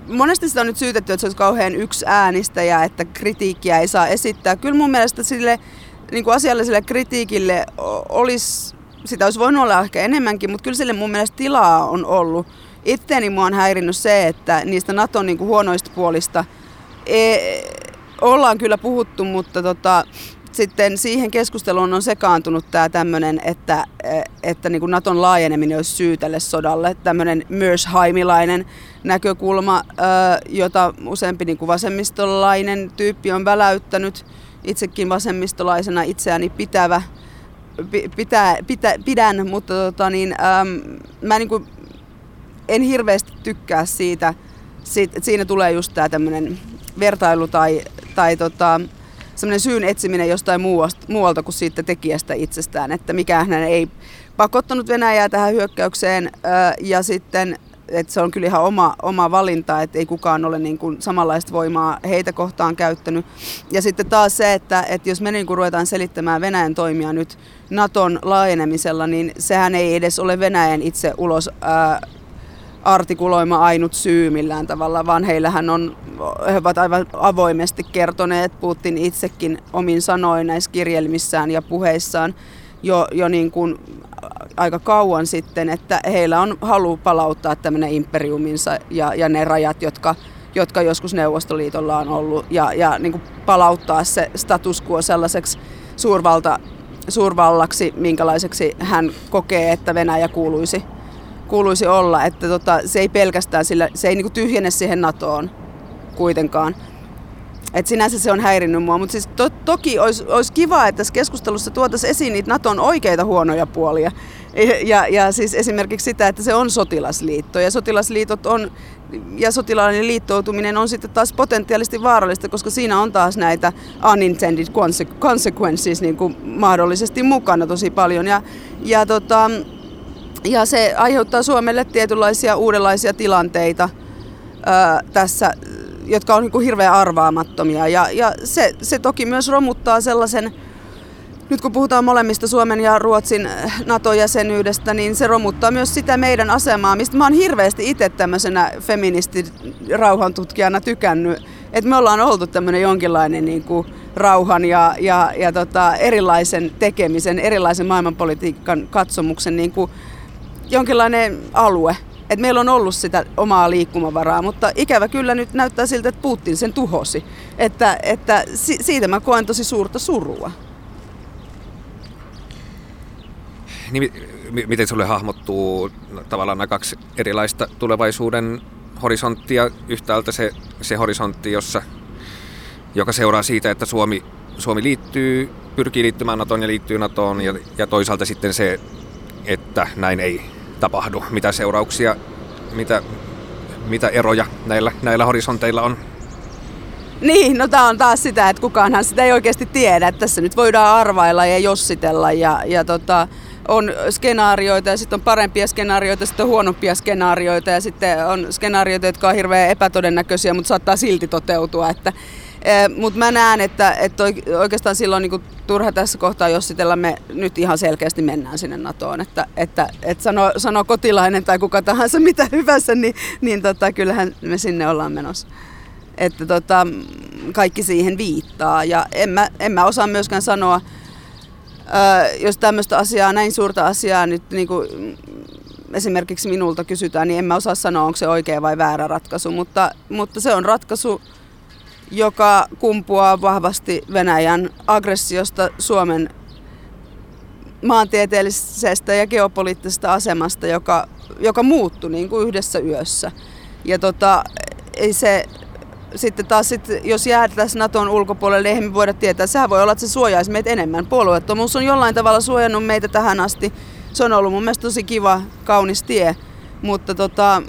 monesti sitä on nyt syytetty, että se olisi kauhean yksi äänistä ja että kritiikkiä ei saa esittää. Kyllä mun mielestä sille niin kuin asialliselle kritiikille olisi, sitä olisi voinut olla ehkä enemmänkin, mutta kyllä sille mun mielestä tilaa on ollut. Itteeni mua on häirinnyt se, että niistä Naton niin kuin huonoista puolista ei, ollaan kyllä puhuttu, mutta tota, sitten siihen keskusteluun on sekaantunut tämä tämmöinen, että, että niin kuin Naton laajeneminen olisi syy tälle sodalle. Tämmöinen Mersheimilainen näkökulma, jota useampi niin kuin vasemmistolainen tyyppi on väläyttänyt. Itsekin vasemmistolaisena itseäni pitävä, pitää, pitä, pidän, mutta tota niin, äm, mä niin kuin en hirveästi tykkää siitä, siitä, siinä tulee just tämä tämmöinen vertailu tai, tai tota, semmoinen syyn etsiminen jostain muualta, muualta kuin siitä tekijästä itsestään, että mikään hän ei pakottanut Venäjää tähän hyökkäykseen ja sitten että se on kyllä ihan oma, oma valinta, että ei kukaan ole niin kuin samanlaista voimaa heitä kohtaan käyttänyt. Ja sitten taas se, että, että jos me niin kuin ruvetaan selittämään Venäjän toimia nyt Naton laajenemisella, niin sehän ei edes ole Venäjän itse ulos ää, artikuloima ainut syy millään tavalla, vaan heillähän on, he ovat aivan avoimesti kertoneet, Putin itsekin omin sanoin näissä kirjelmissään ja puheissaan jo, jo niin kuin aika kauan sitten, että heillä on halu palauttaa tämmöinen imperiuminsa ja, ja ne rajat, jotka, jotka joskus Neuvostoliitolla on ollut, ja, ja niin kuin palauttaa se status quo sellaiseksi suurvalta, suurvallaksi, minkälaiseksi hän kokee, että Venäjä kuuluisi kuuluisi olla, että tota, se ei pelkästään sillä, se ei niinku tyhjene siihen NATOon kuitenkaan. Et sinänsä se on häirinnyt mua, mutta siis to, toki olisi, olisi kiva, että tässä keskustelussa tuotaisiin esiin niitä Naton oikeita huonoja puolia. Ja, ja siis esimerkiksi sitä, että se on sotilasliitto ja sotilasliitot on ja sotilaallinen liittoutuminen on sitten taas potentiaalisesti vaarallista, koska siinä on taas näitä unintended consequences niin kuin mahdollisesti mukana tosi paljon. Ja, ja tota, ja se aiheuttaa Suomelle tietynlaisia uudenlaisia tilanteita ää, tässä, jotka on niin hirveän arvaamattomia. Ja, ja se, se toki myös romuttaa sellaisen, nyt kun puhutaan molemmista Suomen ja Ruotsin NATO-jäsenyydestä, niin se romuttaa myös sitä meidän asemaa, mistä mä oon hirveästi itse tämmöisenä feministi-rauhantutkijana tykännyt. Että me ollaan oltu tämmöinen jonkinlainen niin kuin rauhan ja, ja, ja tota, erilaisen tekemisen, erilaisen maailmanpolitiikan katsomuksen niin kuin jonkinlainen alue. Et meillä on ollut sitä omaa liikkumavaraa, mutta ikävä kyllä nyt näyttää siltä, että Putin sen tuhosi. Että, että siitä mä koen tosi suurta surua. Niin, miten sulle hahmottuu tavallaan nämä kaksi erilaista tulevaisuuden horisonttia? Yhtäältä se, se horisontti, jossa, joka seuraa siitä, että Suomi, Suomi liittyy, pyrkii liittymään NATOon ja liittyy NATOon, ja, ja toisaalta sitten se, että näin ei tapahdu? Mitä seurauksia, mitä, mitä eroja näillä, näillä horisonteilla on? Niin, no tämä on taas sitä, että kukaanhan sitä ei oikeasti tiedä. Että tässä nyt voidaan arvailla ja jossitella ja, ja tota, on skenaarioita ja sitten on parempia skenaarioita, sitten on huonompia skenaarioita ja sitten on skenaarioita, jotka on hirveän epätodennäköisiä, mutta saattaa silti toteutua. Että Mutta mä näen, että, että oikeastaan silloin niin turha tässä kohtaa jossitella, me nyt ihan selkeästi mennään sinne NATOon. Että, että, että sano, sano kotilainen tai kuka tahansa (laughs) mitä hyvänsä, niin, niin tota, kyllähän me sinne ollaan menossa. että tota, kaikki siihen viittaa. Ja en mä, en mä osaa myöskään sanoa, ää, jos tämmöistä asiaa, näin suurta asiaa nyt niin kuin esimerkiksi minulta kysytään, niin en mä osaa sanoa, onko se oikea vai väärä ratkaisu, mutta, mutta se on ratkaisu, joka kumpuaa vahvasti Venäjän aggressiosta Suomen maantieteellisestä ja geopoliittisesta asemasta, joka, joka muuttui niin kuin yhdessä yössä. Ja tota, ei se, sitten taas, sit, jos jäätäisiin Naton ulkopuolelle, eihän me voida tietää. Sehän voi olla, että se suojaisi meitä enemmän. Puolueettomuus on jollain tavalla suojannut meitä tähän asti. Se on ollut mun mielestä tosi kiva, kaunis tie. Mutta tota,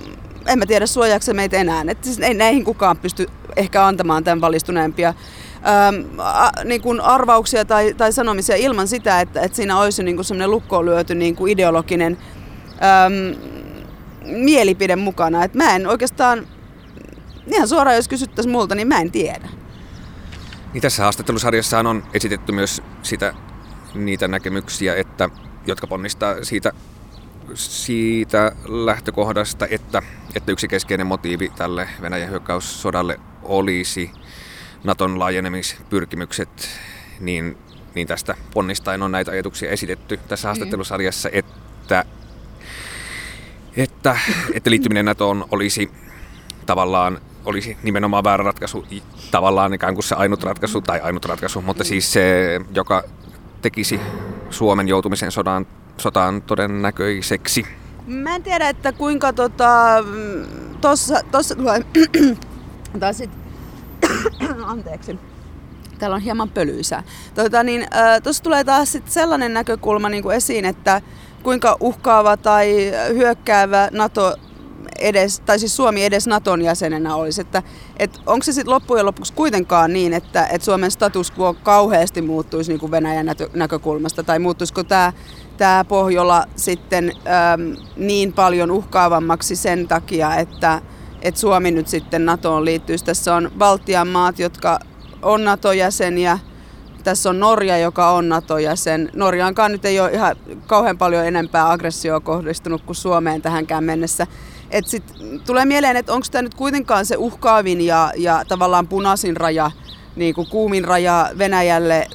en mä tiedä suojaako meitä enää. Et siis ei näihin kukaan pysty ehkä antamaan tämän valistuneempia ähm, a, niin kuin arvauksia tai, tai sanomisia ilman sitä, että, että siinä olisi niin kuin semmoinen lukkoon lyöty niin kuin ideologinen ähm, mielipide mukana. Et mä en oikeastaan, ihan suoraan jos kysyttäisiin multa, niin mä en tiedä. Niin tässä haastattelusarjassa on esitetty myös sitä, niitä näkemyksiä, että, jotka ponnistaa siitä, siitä lähtökohdasta, että, että yksi keskeinen motiivi tälle Venäjän hyökkäyssodalle olisi Naton laajenemispyrkimykset, niin, niin tästä ponnistain on näitä ajatuksia esitetty tässä haastattelusarjassa, että, että, että liittyminen NATOon olisi tavallaan olisi nimenomaan väärä ratkaisu, tavallaan ikään kuin se ainut ratkaisu, tai ainut ratkaisu, mutta siis se, joka tekisi Suomen joutumisen sodan, sotaan todennäköiseksi. Mä en tiedä, että kuinka tota, tossa, tossa tulee, (clears throat) tai sit, (clears throat) anteeksi, täällä on hieman pölyisää. Tuota, niin, tuossa tulee taas sit sellainen näkökulma niin kuin esiin, että kuinka uhkaava tai hyökkäävä NATO edes, tai siis Suomi edes Naton jäsenenä olisi. Että, et onko se sitten loppujen lopuksi kuitenkaan niin, että, että Suomen status quo kauheasti muuttuisi niin kuin Venäjän näkökulmasta, tai muuttuisiko tämä tämä Pohjola sitten äm, niin paljon uhkaavammaksi sen takia, että, että Suomi nyt sitten NATOon liittyisi. Tässä on Baltian maat, jotka on NATO-jäseniä. Tässä on Norja, joka on NATO-jäsen. Norjaankaan nyt ei ole ihan kauhean paljon enempää aggressioa kohdistunut kuin Suomeen tähänkään mennessä. Et sit tulee mieleen, että onko tämä nyt kuitenkaan se uhkaavin ja, ja tavallaan punaisin raja, niin kuin kuumin raja Venäjälle,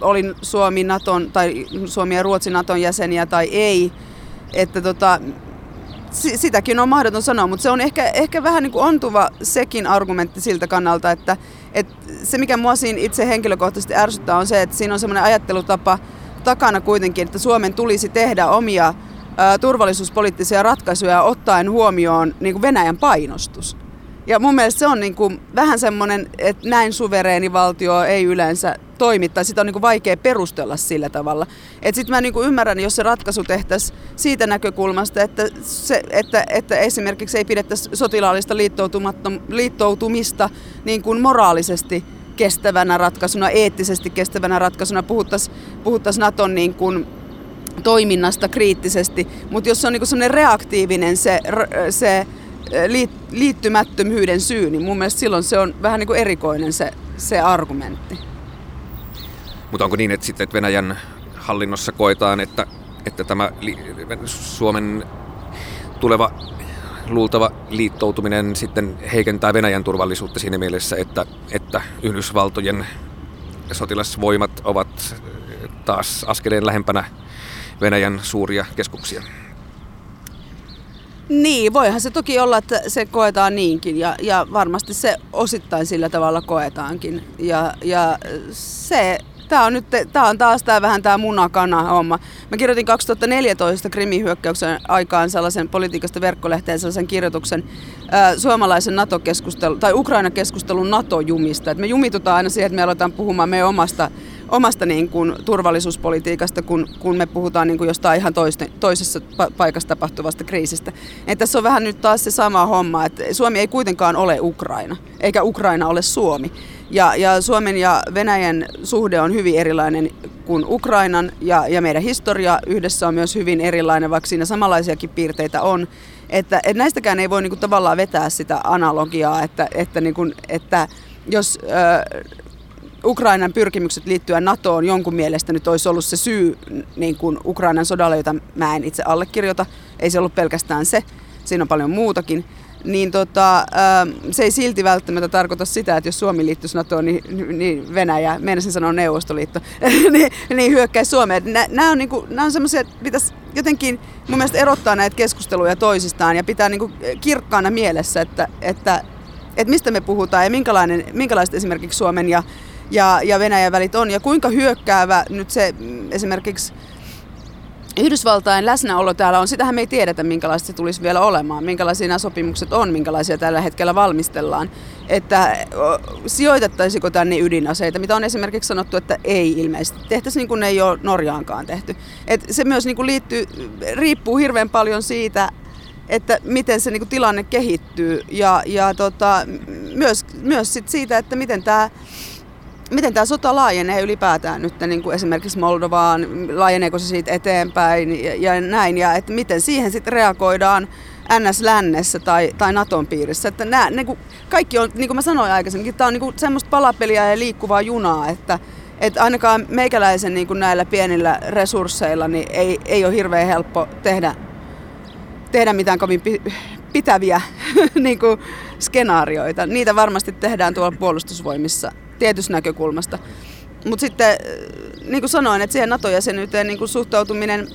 oli Suomi, Naton, tai Suomi ja Ruotsi Naton jäseniä tai ei. Että tota, sitäkin on mahdoton sanoa, mutta se on ehkä, ehkä vähän niin kuin ontuva sekin argumentti siltä kannalta, että, että se mikä mua siinä itse henkilökohtaisesti ärsyttää on se, että siinä on semmoinen ajattelutapa takana kuitenkin, että Suomen tulisi tehdä omia ä, turvallisuuspoliittisia ratkaisuja ottaen huomioon niin kuin Venäjän painostus. Ja mun mielestä se on niin kuin vähän semmoinen, että näin suvereeni valtio ei yleensä toimi, tai sitä on niin kuin vaikea perustella sillä tavalla. Sitten mä niin kuin ymmärrän, jos se ratkaisu tehtäisiin siitä näkökulmasta, että, se, että, että esimerkiksi ei pidettäisi sotilaallista liittoutumista niin kuin moraalisesti kestävänä ratkaisuna, eettisesti kestävänä ratkaisuna, puhuttaisiin puhuttais Naton niin kuin toiminnasta kriittisesti, mutta jos se on niin kuin reaktiivinen se, se liittymättömyyden syy, niin mun mielestä silloin se on vähän niin kuin erikoinen se, se argumentti. Mutta onko niin, että, sitten, että Venäjän hallinnossa koetaan, että, että tämä Suomen tuleva luultava liittoutuminen sitten heikentää Venäjän turvallisuutta siinä mielessä, että, että Yhdysvaltojen sotilasvoimat ovat taas askeleen lähempänä Venäjän suuria keskuksia? Niin, voihan se toki olla, että se koetaan niinkin ja, ja varmasti se osittain sillä tavalla koetaankin. Ja, ja se Tämä on, nyt, tämä on taas tämä vähän tämä munakana homma. Mä kirjoitin 2014 Krimin hyökkäyksen aikaan sellaisen politiikasta verkkolehteen sellaisen kirjoituksen suomalaisen NATO-keskustelun tai Ukraina-keskustelun NATO-jumista. Et me jumitutaan aina siihen, että me aletaan puhumaan meidän omasta, omasta niin kuin, turvallisuuspolitiikasta, kun, kun me puhutaan niin kuin jostain ihan toiste, toisessa pa- paikassa tapahtuvasta kriisistä. Et tässä on vähän nyt taas se sama homma, että Suomi ei kuitenkaan ole Ukraina, eikä Ukraina ole Suomi. Ja, ja Suomen ja Venäjän suhde on hyvin erilainen kuin Ukrainan ja, ja meidän historia yhdessä on myös hyvin erilainen, vaikka siinä samanlaisiakin piirteitä on. Että, että näistäkään ei voi niin kuin, tavallaan vetää sitä analogiaa, että, että, niin kuin, että jos äh, Ukrainan pyrkimykset liittyä NATOon jonkun mielestä nyt olisi ollut se syy niin kuin Ukrainan sodalle, jota mä en itse allekirjoita, ei se ollut pelkästään se, siinä on paljon muutakin, niin tota, se ei silti välttämättä tarkoita sitä, että jos Suomi liittyisi NATOon, niin, niin Venäjä, meinasin sanoa Neuvostoliitto, (laughs) niin, niin hyökkäisi Suomeen. Nämä on, niinku, on semmoisia, että pitäisi jotenkin mun mielestä erottaa näitä keskusteluja toisistaan ja pitää niinku kirkkaana mielessä, että, että, että mistä me puhutaan ja minkälainen, minkälaiset esimerkiksi Suomen ja, ja, ja Venäjän välit on ja kuinka hyökkäävä nyt se mm, esimerkiksi Yhdysvaltain läsnäolo täällä on, sitähän me ei tiedetä, minkälaista se tulisi vielä olemaan, minkälaisia nämä sopimukset on, minkälaisia tällä hetkellä valmistellaan. Että sijoitettaisiko tänne ydinaseita, mitä on esimerkiksi sanottu, että ei ilmeisesti. Tehtäisiin niin kuin ei ole Norjaankaan tehty. Et se myös niin kuin liittyy, riippuu hirveän paljon siitä, että miten se niin kuin tilanne kehittyy ja, ja tota, myös, myös sit siitä, että miten tämä miten tämä sota laajenee ylipäätään nyt niin kuin esimerkiksi Moldovaan, laajeneeko se siitä eteenpäin ja, ja näin, ja että miten siihen sitten reagoidaan NS-lännessä tai, tai Naton piirissä. Että nämä, niin kuin, kaikki on, niin kuin mä sanoin aikaisemmin, tämä on niin kuin semmoista palapeliä ja liikkuvaa junaa, että, että ainakaan meikäläisen niin kuin näillä pienillä resursseilla niin ei, ei ole hirveän helppo tehdä, tehdä mitään kovin pitäviä (laughs) niin kuin, skenaarioita. Niitä varmasti tehdään tuolla puolustusvoimissa tietystä näkökulmasta. Mutta sitten, äh, niin kuin sanoin, että siihen NATO-jäsenyyteen niin kuin suhtautuminen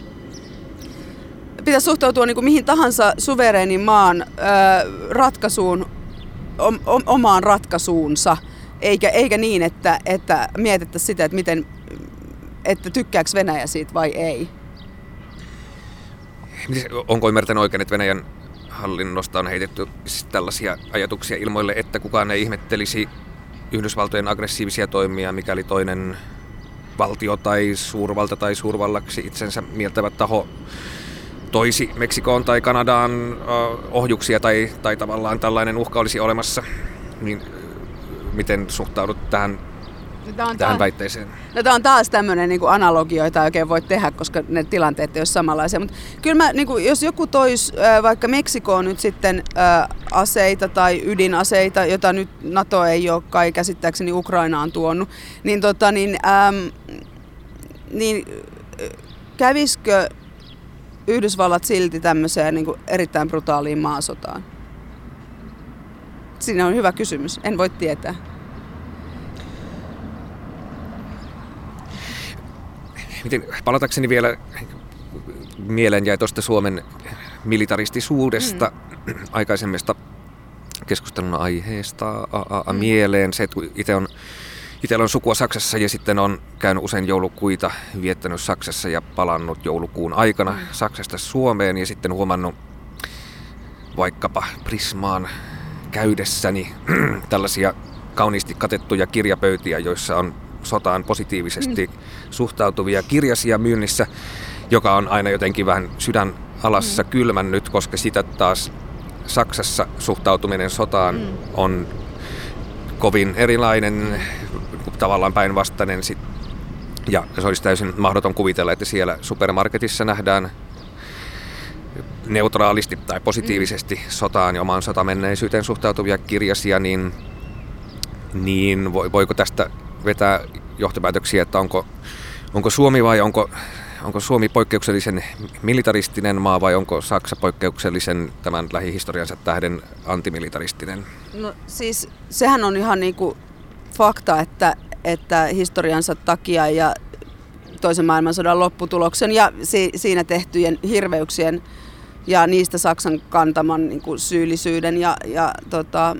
pitäisi suhtautua niin kuin mihin tahansa suvereenin maan äh, ratkaisuun, o, omaan ratkaisuunsa, eikä, eikä niin, että, että mietittäisiin sitä, että, miten, että tykkääkö Venäjä siitä vai ei. Onko ymmärtänyt oikein, että Venäjän hallinnosta on heitetty tällaisia ajatuksia ilmoille, että kukaan ei ihmettelisi Yhdysvaltojen aggressiivisia toimia, mikäli toinen valtio tai suurvalta tai suurvallaksi itsensä mieltävä taho toisi Meksikoon tai Kanadaan ohjuksia tai, tai tavallaan tällainen uhka olisi olemassa, niin miten suhtaudut tähän tämä on tähän taas, väitteeseen? No tämä on taas tämmöinen niin analogia, jota ei oikein voi tehdä, koska ne tilanteet ei ole samanlaisia. Mutta kyllä mä, niin kuin, jos joku toisi äh, vaikka Meksikoon nyt sitten aseita tai ydinaseita, jota nyt NATO ei ole kai käsittääkseni Ukrainaan tuonut, niin, tota, niin, ähm, niin kävisikö Yhdysvallat silti tämmöiseen niin kuin erittäin brutaaliin maasotaan? Siinä on hyvä kysymys. En voi tietää. Miten, palatakseni vielä mieleen jäi tuosta Suomen militaristisuudesta mm. aikaisemmista keskustelun aiheesta a, a, a, mm. mieleen. Se, että itse on Itsellä on sukua Saksassa ja sitten on käynyt usein joulukuita viettänyt Saksassa ja palannut joulukuun aikana mm. Saksasta Suomeen ja sitten huomannut vaikkapa Prismaan käydessäni (clears throat) tällaisia kauniisti katettuja kirjapöytiä, joissa on sotaan positiivisesti mm. suhtautuvia kirjasia myynnissä, joka on aina jotenkin vähän sydän alassa mm. kylmännyt, koska sitä taas Saksassa suhtautuminen sotaan mm. on kovin erilainen, tavallaan päinvastainen. Ja se olisi täysin mahdoton kuvitella, että siellä supermarketissa nähdään neutraalisti tai positiivisesti mm. sotaan ja omaan sotamenneisyyteen suhtautuvia kirjasia, niin, niin voiko tästä vetää johtopäätöksiä, että onko, onko Suomi vai onko, onko Suomi poikkeuksellisen militaristinen maa vai onko Saksa poikkeuksellisen tämän lähihistoriansa tähden antimilitaristinen? No siis sehän on ihan niin kuin fakta, että, että historiansa takia ja toisen maailmansodan lopputuloksen ja si, siinä tehtyjen hirveyksien ja niistä Saksan kantaman niin kuin syyllisyyden ja, ja tota,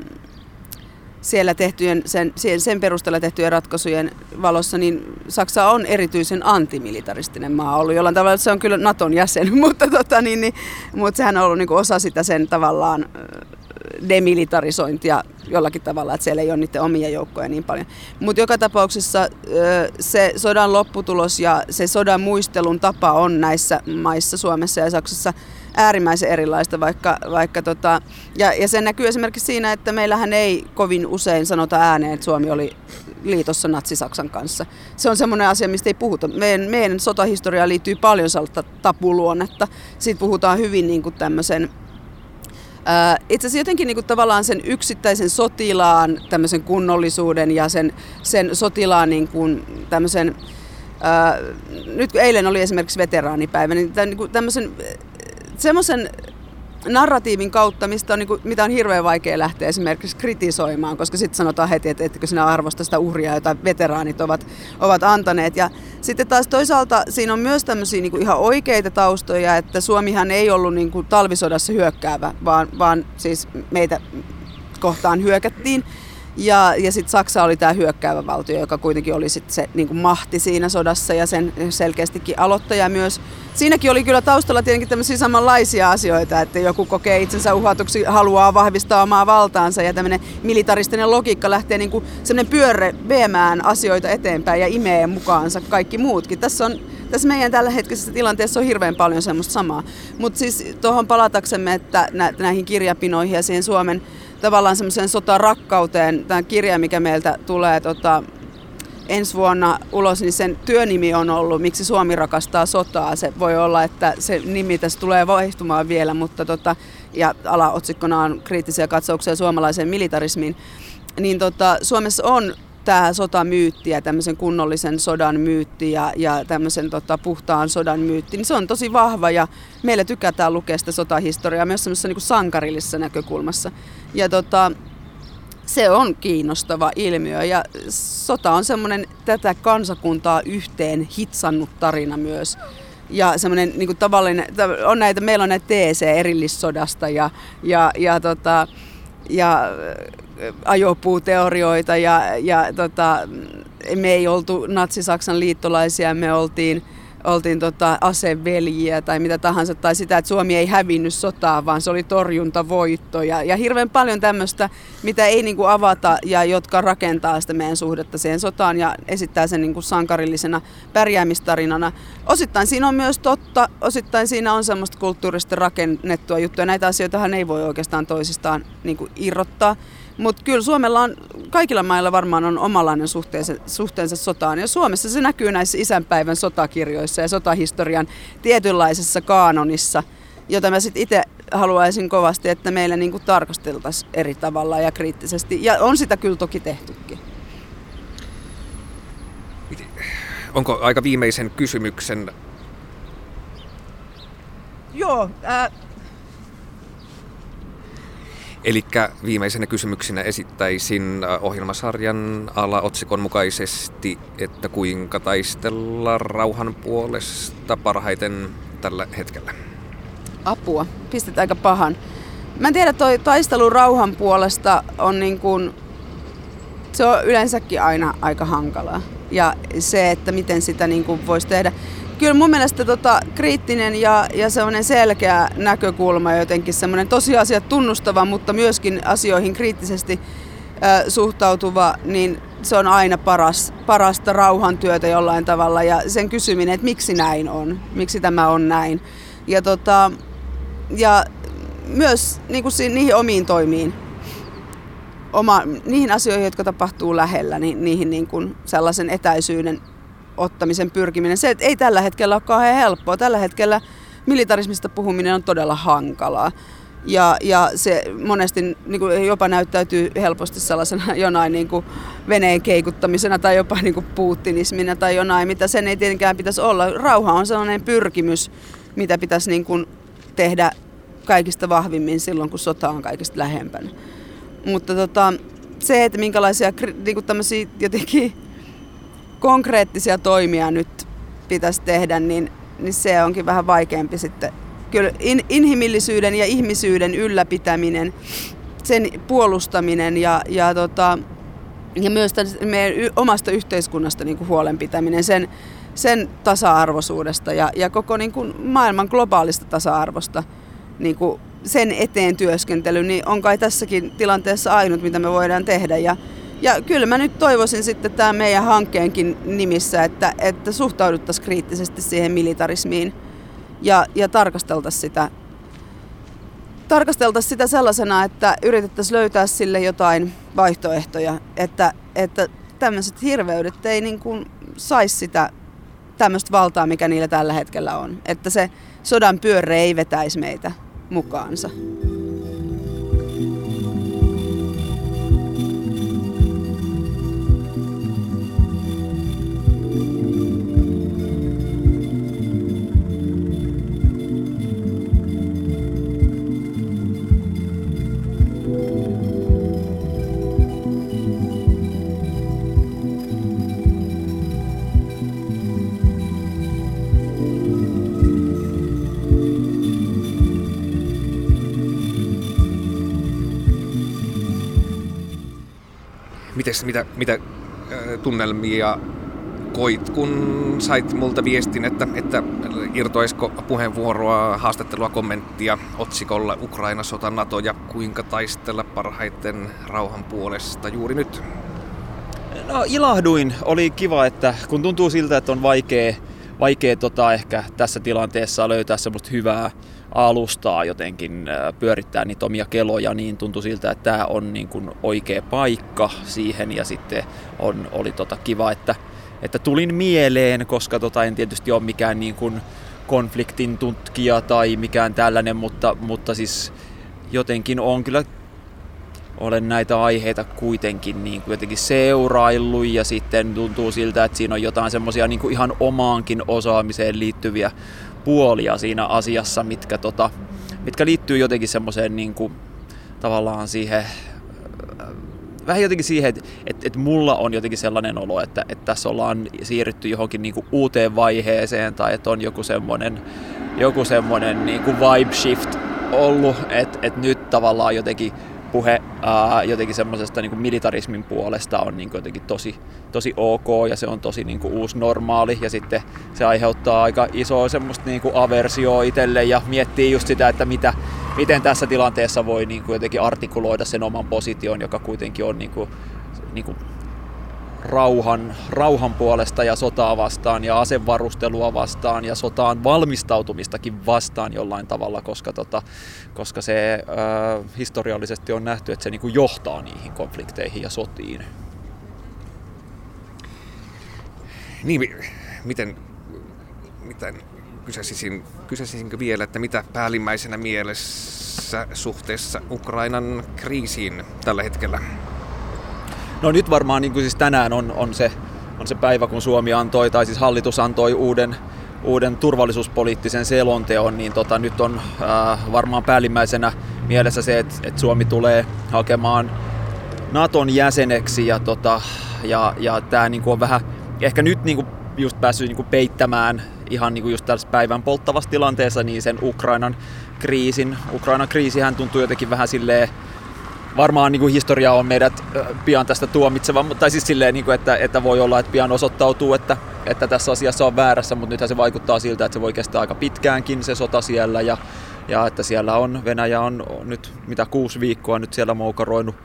siellä tehtyjen, sen, sen perusteella tehtyjen ratkaisujen valossa, niin Saksa on erityisen antimilitaristinen maa ollut. Jollain tavalla se on kyllä Naton jäsen, (laughs) mutta, tota, niin, niin, mutta sehän on ollut niin osa sitä sen tavallaan demilitarisointia jollakin tavalla, että siellä ei ole niiden omia joukkoja niin paljon. Mutta joka tapauksessa se sodan lopputulos ja se sodan muistelun tapa on näissä maissa, Suomessa ja Saksassa, äärimmäisen erilaista, vaikka, vaikka tota, ja, ja se näkyy esimerkiksi siinä, että meillähän ei kovin usein sanota ääneen, että Suomi oli liitossa Natsi-Saksan kanssa. Se on semmoinen asia, mistä ei puhuta. Meidän, meidän sotahistoriaan liittyy paljon sellaista tapuluonnetta. Siitä puhutaan hyvin niin kuin tämmöisen itse asiassa jotenkin niin kuin tavallaan sen yksittäisen sotilaan tämmöisen kunnollisuuden ja sen, sen sotilaan niin kuin tämmöisen, ää, nyt kun eilen oli esimerkiksi veteraanipäivä, niin, niin kuin tämmöisen semmoisen narratiivin kautta, mistä on, niin kuin, mitä on hirveän vaikea lähteä esimerkiksi kritisoimaan, koska sitten sanotaan heti, että etkö sinä arvosta sitä uhria, jota veteraanit ovat, ovat antaneet. Ja sitten taas toisaalta siinä on myös tämmöisiä niin kuin ihan oikeita taustoja, että Suomihan ei ollut niin kuin talvisodassa hyökkäävä, vaan, vaan siis meitä kohtaan hyökättiin. Ja, ja sitten Saksa oli tämä hyökkäävä valtio, joka kuitenkin oli sit se niin mahti siinä sodassa ja sen selkeästikin aloittaja myös. Siinäkin oli kyllä taustalla tietenkin tämmöisiä samanlaisia asioita, että joku kokee itsensä uhatuksi, haluaa vahvistaa omaa valtaansa ja tämmöinen militaristinen logiikka lähtee niin semmoinen pyörre viemään asioita eteenpäin ja imee mukaansa kaikki muutkin. Tässä on tässä meidän tällä hetkisessä tilanteessa on hirveän paljon semmoista samaa. Mutta siis tuohon palataksemme, että näihin kirjapinoihin ja siihen Suomen tavallaan semmoiseen sotarakkauteen. Tämä kirja, mikä meiltä tulee tota, ensi vuonna ulos, niin sen työnimi on ollut Miksi Suomi rakastaa sotaa. Se voi olla, että se nimi tässä tulee vaihtumaan vielä, mutta tota, ja alaotsikkona on kriittisiä katsauksia suomalaiseen militarismiin. Niin tota, Suomessa on tämä sotamyytti ja tämmöisen kunnollisen sodan myytti ja, ja tämmöisen tota, puhtaan sodan myytti, niin se on tosi vahva ja meillä tykätään lukea sitä sotahistoriaa myös semmoisessa niin sankarillisessa näkökulmassa. Ja tota, se on kiinnostava ilmiö ja sota on semmoinen tätä kansakuntaa yhteen hitsannut tarina myös. Ja semmoinen niin tavallinen, on näitä, meillä on näitä TC-erillissodasta ja, ja, ja, tota, ja ajopuuteorioita ja, ja tota, me ei oltu natsi-Saksan liittolaisia, me oltiin, oltiin tota aseveljiä tai mitä tahansa, tai sitä, että Suomi ei hävinnyt sotaa, vaan se oli torjuntavoitto. Ja, ja hirveän paljon tämmöistä, mitä ei niin kuin avata ja jotka rakentaa sitä meidän suhdetta siihen sotaan ja esittää sen niin kuin sankarillisena pärjäämistarinana. Osittain siinä on myös totta, osittain siinä on semmoista kulttuurista rakennettua juttua. Näitä asioitahan ei voi oikeastaan toisistaan niin kuin irrottaa. Mutta kyllä Suomella on, kaikilla mailla varmaan on omanlainen suhteensa, suhteensa sotaan. Ja Suomessa se näkyy näissä isänpäivän sotakirjoissa ja sotahistorian tietynlaisessa kaanonissa, jota mä sitten itse haluaisin kovasti, että meillä niinku tarkasteltaisiin eri tavalla ja kriittisesti. Ja on sitä kyllä toki tehtykin. Onko aika viimeisen kysymyksen? Joo, äh, Eli viimeisenä kysymyksenä esittäisin äh, ohjelmasarjan alaotsikon mukaisesti, että kuinka taistella rauhan puolesta parhaiten tällä hetkellä. Apua, pistät aika pahan. Mä en tiedä, toi taistelu rauhan puolesta on niin kuin, se on yleensäkin aina aika hankalaa. Ja se, että miten sitä niin kuin voisi tehdä kyllä mun mielestä tota, kriittinen ja, ja semmoinen selkeä näkökulma, jotenkin semmoinen tosiasiat tunnustava, mutta myöskin asioihin kriittisesti ö, suhtautuva, niin se on aina paras, parasta rauhantyötä jollain tavalla. Ja sen kysyminen, että miksi näin on, miksi tämä on näin. Ja, tota, ja myös niin kuin niihin omiin toimiin, oma, niihin asioihin, jotka tapahtuu lähellä, niin niihin niin kuin sellaisen etäisyyden ottamisen pyrkiminen. Se ei tällä hetkellä ole kauhean helppoa. Tällä hetkellä militarismista puhuminen on todella hankalaa. Ja, ja se monesti niin kuin jopa näyttäytyy helposti sellaisena (laughs) jonain niin kuin veneen keikuttamisena tai jopa niin kuin puuttinismina tai jonain, mitä sen ei tietenkään pitäisi olla. Rauha on sellainen pyrkimys, mitä pitäisi niin kuin tehdä kaikista vahvimmin silloin, kun sota on kaikista lähempänä. Mutta tota, se, että minkälaisia niin kuin jotenkin konkreettisia toimia nyt pitäisi tehdä, niin, niin se onkin vähän vaikeampi sitten. Kyllä in, inhimillisyyden ja ihmisyyden ylläpitäminen, sen puolustaminen ja, ja, tota, ja myös meidän omasta yhteiskunnasta niin kuin huolenpitäminen, sen, sen tasa-arvoisuudesta ja, ja koko niin kuin maailman globaalista tasa-arvosta, niin kuin sen eteen työskentely, niin on kai tässäkin tilanteessa ainut, mitä me voidaan tehdä. Ja, ja kyllä mä nyt toivoisin sitten tämä meidän hankkeenkin nimissä, että, että suhtauduttaisiin kriittisesti siihen militarismiin ja, ja tarkasteltaisiin sitä, tarkasteltaisiin sitä sellaisena, että yritettäisiin löytää sille jotain vaihtoehtoja, että, että tämmöiset hirveydet ei niin kuin saisi sitä tämmöistä valtaa, mikä niillä tällä hetkellä on. Että se sodan pyörre ei vetäisi meitä mukaansa. Mites, mitä, mitä tunnelmia koit, kun sait multa viestin, että, että irtoisiko puheenvuoroa, haastattelua, kommenttia otsikolla Ukraina, sota, NATO ja kuinka taistella parhaiten rauhan puolesta juuri nyt? No ilahduin. Oli kiva, että kun tuntuu siltä, että on vaikea, vaikea tota, ehkä tässä tilanteessa löytää semmoista hyvää alustaa jotenkin pyörittää niitä omia keloja, niin tuntui siltä, että tämä on niin kuin oikea paikka siihen. Ja sitten on, oli tota kiva, että, että tulin mieleen, koska tota, en tietysti ole mikään niin kuin konfliktin tutkija tai mikään tällainen, mutta, mutta siis jotenkin on kyllä olen näitä aiheita kuitenkin niin kuin jotenkin seuraillut. Ja sitten tuntuu siltä, että siinä on jotain semmoisia niin ihan omaankin osaamiseen liittyviä puolia siinä asiassa, mitkä, tota, mitkä liittyy jotenkin semmoiseen niin kuin, tavallaan siihen vähän jotenkin siihen, että, että, mulla on jotenkin sellainen olo, että, että tässä ollaan siirrytty johonkin kuin uuteen vaiheeseen tai että on joku semmoinen, joku semmoinen niin kuin vibe shift ollut, että, että nyt tavallaan jotenkin puhe ää, jotenkin semmoisesta niin militarismin puolesta on niin kuin jotenkin tosi, tosi ok ja se on tosi niin kuin uusi normaali. Ja sitten se aiheuttaa aika isoa semmoista niin kuin aversioa itselle ja miettii just sitä, että mitä, miten tässä tilanteessa voi niin kuin jotenkin artikuloida sen oman position, joka kuitenkin on niin kuin, niin kuin rauhan, rauhan puolesta ja sotaa vastaan ja asevarustelua vastaan ja sotaan valmistautumistakin vastaan jollain tavalla, koska, tota, koska se äh, historiallisesti on nähty, että se niin kuin johtaa niihin konflikteihin ja sotiin. Niin, miten, miten kysäsisin, kysäisinkö vielä, että mitä päällimmäisenä mielessä suhteessa Ukrainan kriisiin tällä hetkellä? No nyt varmaan niin kuin siis tänään on, on, se, on se päivä, kun Suomi antoi, tai siis hallitus antoi uuden, uuden turvallisuuspoliittisen selonteon, niin tota, nyt on äh, varmaan päällimmäisenä mielessä se, että, että Suomi tulee hakemaan Naton jäseneksi ja, tota, ja, ja tämä niinku on vähän ehkä nyt niinku just päässyt niinku peittämään ihan niinku just tässä päivän polttavassa tilanteessa niin sen Ukrainan kriisin. Ukrainan kriisihän tuntuu jotenkin vähän silleen varmaan niin kuin historia on meidät pian tästä tuomitseva, mutta siis silleen, niin kuin, että, että voi olla, että pian osoittautuu, että, että tässä asiassa on väärässä, mutta nythän se vaikuttaa siltä, että se voi kestää aika pitkäänkin se sota siellä ja, ja että siellä on, Venäjä on nyt mitä kuusi viikkoa nyt siellä moukaroinut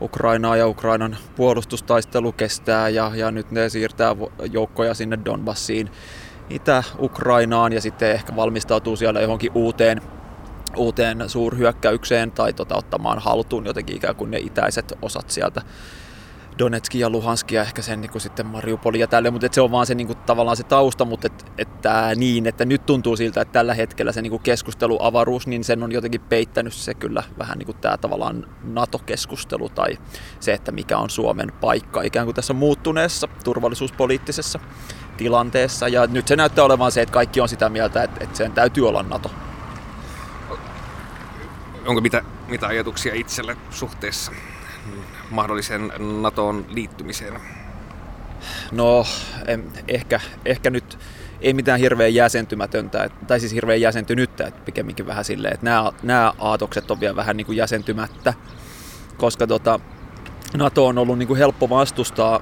Ukrainaa ja Ukrainan puolustustaistelu kestää ja, ja nyt ne siirtää joukkoja sinne Donbassiin Itä-Ukrainaan ja sitten ehkä valmistautuu siellä johonkin uuteen uuteen suurhyökkäykseen tai tota, ottamaan haltuun jotenkin ikään kuin ne itäiset osat sieltä Donetskin ja Luhanskia, ehkä sen niin kuin sitten Mariupoli ja tälle, mutta se on vaan se niin kuin, tavallaan se tausta, mutta et, että niin, että nyt tuntuu siltä, että tällä hetkellä se niin kuin keskusteluavaruus, niin sen on jotenkin peittänyt se kyllä vähän niin kuin tämä tavallaan NATO-keskustelu tai se, että mikä on Suomen paikka ikään kuin tässä muuttuneessa turvallisuuspoliittisessa tilanteessa. Ja nyt se näyttää olevan se, että kaikki on sitä mieltä, että, että sen täytyy olla NATO onko mitä, mitä ajatuksia itselle suhteessa mahdolliseen NATOon liittymiseen? No, en, ehkä, ehkä nyt ei mitään hirveän jäsentymätöntä, tai siis hirveän jäsentynyttä, että pikemminkin vähän silleen, että nämä, nämä aatokset on vielä vähän niin kuin jäsentymättä, koska tota, NATO on ollut niin kuin helppo vastustaa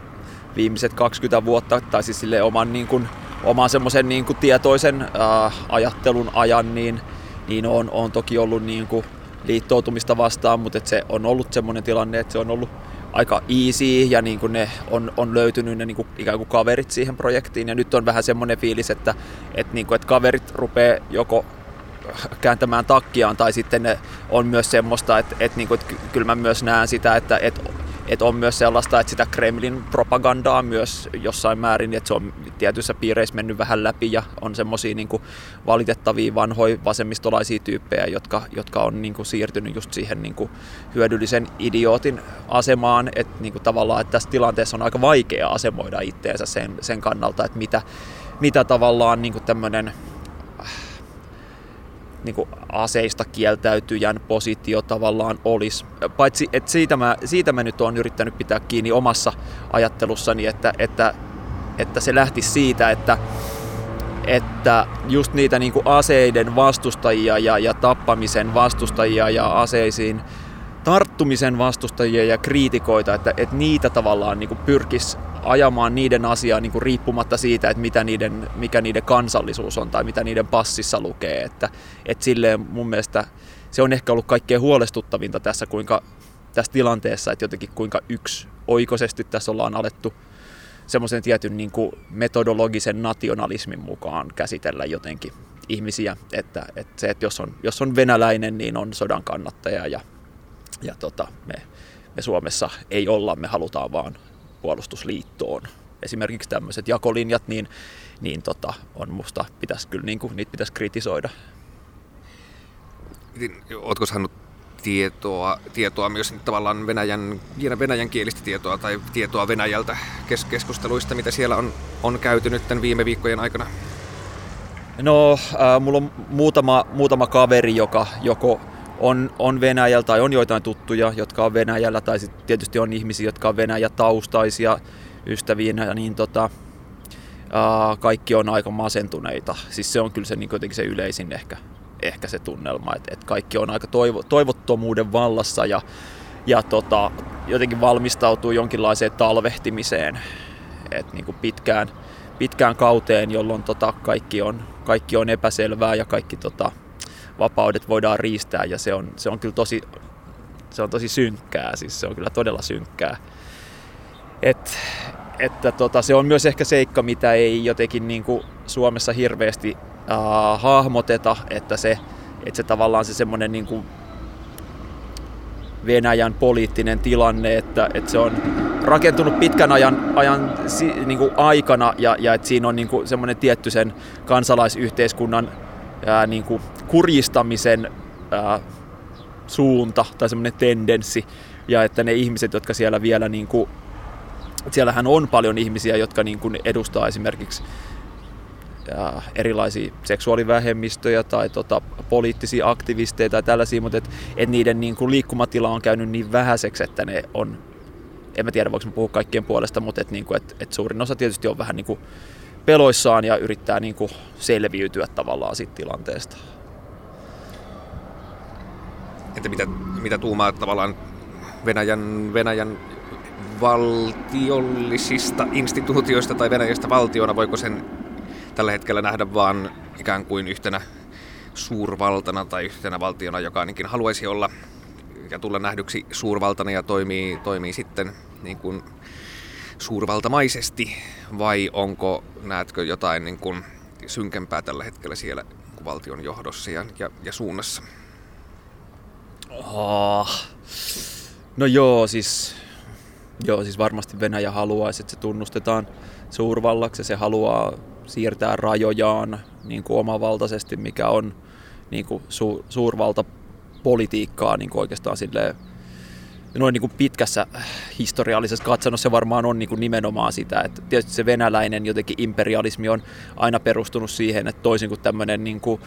viimeiset 20 vuotta, tai siis sille oman, niin kuin, oman semmoisen niin kuin tietoisen äh, ajattelun ajan, niin, niin on, on toki ollut niin kuin liittoutumista vastaan, mutta se on ollut semmoinen tilanne, että se on ollut aika easy ja niin kuin ne on, on löytynyt ne niin kuin ikään kuin kaverit siihen projektiin. Ja nyt on vähän semmoinen fiilis, että, että, niin kuin, että kaverit rupeaa joko kääntämään takkiaan tai sitten on myös semmoista, että, että, niin kuin, että kyllä mä myös näen sitä, että, että että on myös sellaista, että sitä Kremlin propagandaa myös jossain määrin, että se on tietyissä piireissä mennyt vähän läpi ja on semmoisia niin valitettavia vanhoja vasemmistolaisia tyyppejä, jotka, jotka on niin kuin siirtynyt just siihen niin kuin hyödyllisen idiootin asemaan, että niin kuin tavallaan että tässä tilanteessa on aika vaikea asemoida itteensä sen, sen kannalta, että mitä, mitä tavallaan niin kuin tämmöinen niin kuin aseista kieltäytyjän positio tavallaan olisi. Paitsi, että siitä mä, siitä mä nyt olen yrittänyt pitää kiinni omassa ajattelussani, että, että, että se lähti siitä, että, että just niitä niin kuin aseiden vastustajia ja, ja tappamisen vastustajia ja aseisiin tarttumisen vastustajia ja kriitikoita, että, että niitä tavallaan niin pyrkisi ajamaan niiden asiaa niin kuin riippumatta siitä, että mitä niiden, mikä niiden kansallisuus on tai mitä niiden passissa lukee. Että, että silleen mun mielestä se on ehkä ollut kaikkein huolestuttavinta tässä, kuinka, tässä tilanteessa, että jotenkin kuinka yksi oikoisesti tässä ollaan alettu semmoisen tietyn niin kuin metodologisen nationalismin mukaan käsitellä jotenkin ihmisiä, että, että se, että jos on, jos on venäläinen, niin on sodan kannattaja ja, ja tota, me, me Suomessa ei olla, me halutaan vaan puolustusliittoon. Esimerkiksi tämmöiset jakolinjat, niin, niin tota, on musta pitäisi kyllä, niin kuin, niitä pitäisi kritisoida. Oletko saanut tietoa, tietoa myös tavallaan Venäjän, venäjän kielistä tietoa tai tietoa Venäjältä kes, keskusteluista, mitä siellä on, on käyty nyt tämän viime viikkojen aikana? No, äh, mulla on muutama, muutama kaveri, joka joko on, on Venäjällä tai on joitain tuttuja, jotka on Venäjällä, tai sitten tietysti on ihmisiä, jotka on Venäjä-taustaisia ystäviä, niin tota, äh, kaikki on aika masentuneita. Siis se on kyllä se, niin se yleisin ehkä, ehkä se tunnelma, että, että kaikki on aika toivo, toivottomuuden vallassa ja, ja tota, jotenkin valmistautuu jonkinlaiseen talvehtimiseen, että niin pitkään, pitkään kauteen, jolloin tota, kaikki, on, kaikki on epäselvää ja kaikki tota, vapaudet voidaan riistää ja se on, se on kyllä tosi, se on tosi synkkää, siis se on kyllä todella synkkää. Et, että tota, se on myös ehkä seikka, mitä ei jotenkin niin kuin Suomessa hirveästi äh, hahmoteta, että se, että se tavallaan se semmoinen niin kuin Venäjän poliittinen tilanne, että, että se on rakentunut pitkän ajan, ajan niin kuin aikana ja, ja että siinä on niin kuin semmoinen tietty sen kansalaisyhteiskunnan ää, niin kuin kurjistamisen ää, suunta tai semmoinen tendenssi. Ja että ne ihmiset, jotka siellä vielä niin kuin, siellähän on paljon ihmisiä, jotka niin kuin edustaa esimerkiksi erilaisia seksuaalivähemmistöjä tai tota, poliittisia aktivisteja tai tällaisia, mutta et, et niiden niin kuin liikkumatila on käynyt niin vähäiseksi, että ne on, en mä tiedä voiko mä puhua kaikkien puolesta, mutta et, niin kuin, et, et suurin osa tietysti on vähän niin kuin peloissaan ja yrittää niin kuin selviytyä tavallaan siitä tilanteesta. Entä mitä, mitä tuumaa tavallaan Venäjän, Venäjän valtiollisista instituutioista tai Venäjästä valtiona, voiko sen tällä hetkellä nähdä vaan ikään kuin yhtenä suurvaltana tai yhtenä valtiona, joka ainakin haluaisi olla ja tulla nähdyksi suurvaltana ja toimii, toimii sitten niin kuin suurvaltamaisesti, vai onko, näetkö jotain niin kuin synkempää tällä hetkellä siellä valtion johdossa ja, ja, ja suunnassa? Oh. No joo, siis, joo, siis varmasti Venäjä haluaisi, että se tunnustetaan suurvallaksi ja se haluaa siirtää rajojaan niin kuin omavaltaisesti, mikä on niin kuin su, suurvaltapolitiikkaa niin kuin oikeastaan silleen, noin niin kuin pitkässä historiallisessa katsannossa varmaan on niin kuin nimenomaan sitä, että tietysti se venäläinen jotenkin imperialismi on aina perustunut siihen, että toisin kuin tämmöinen niin kuin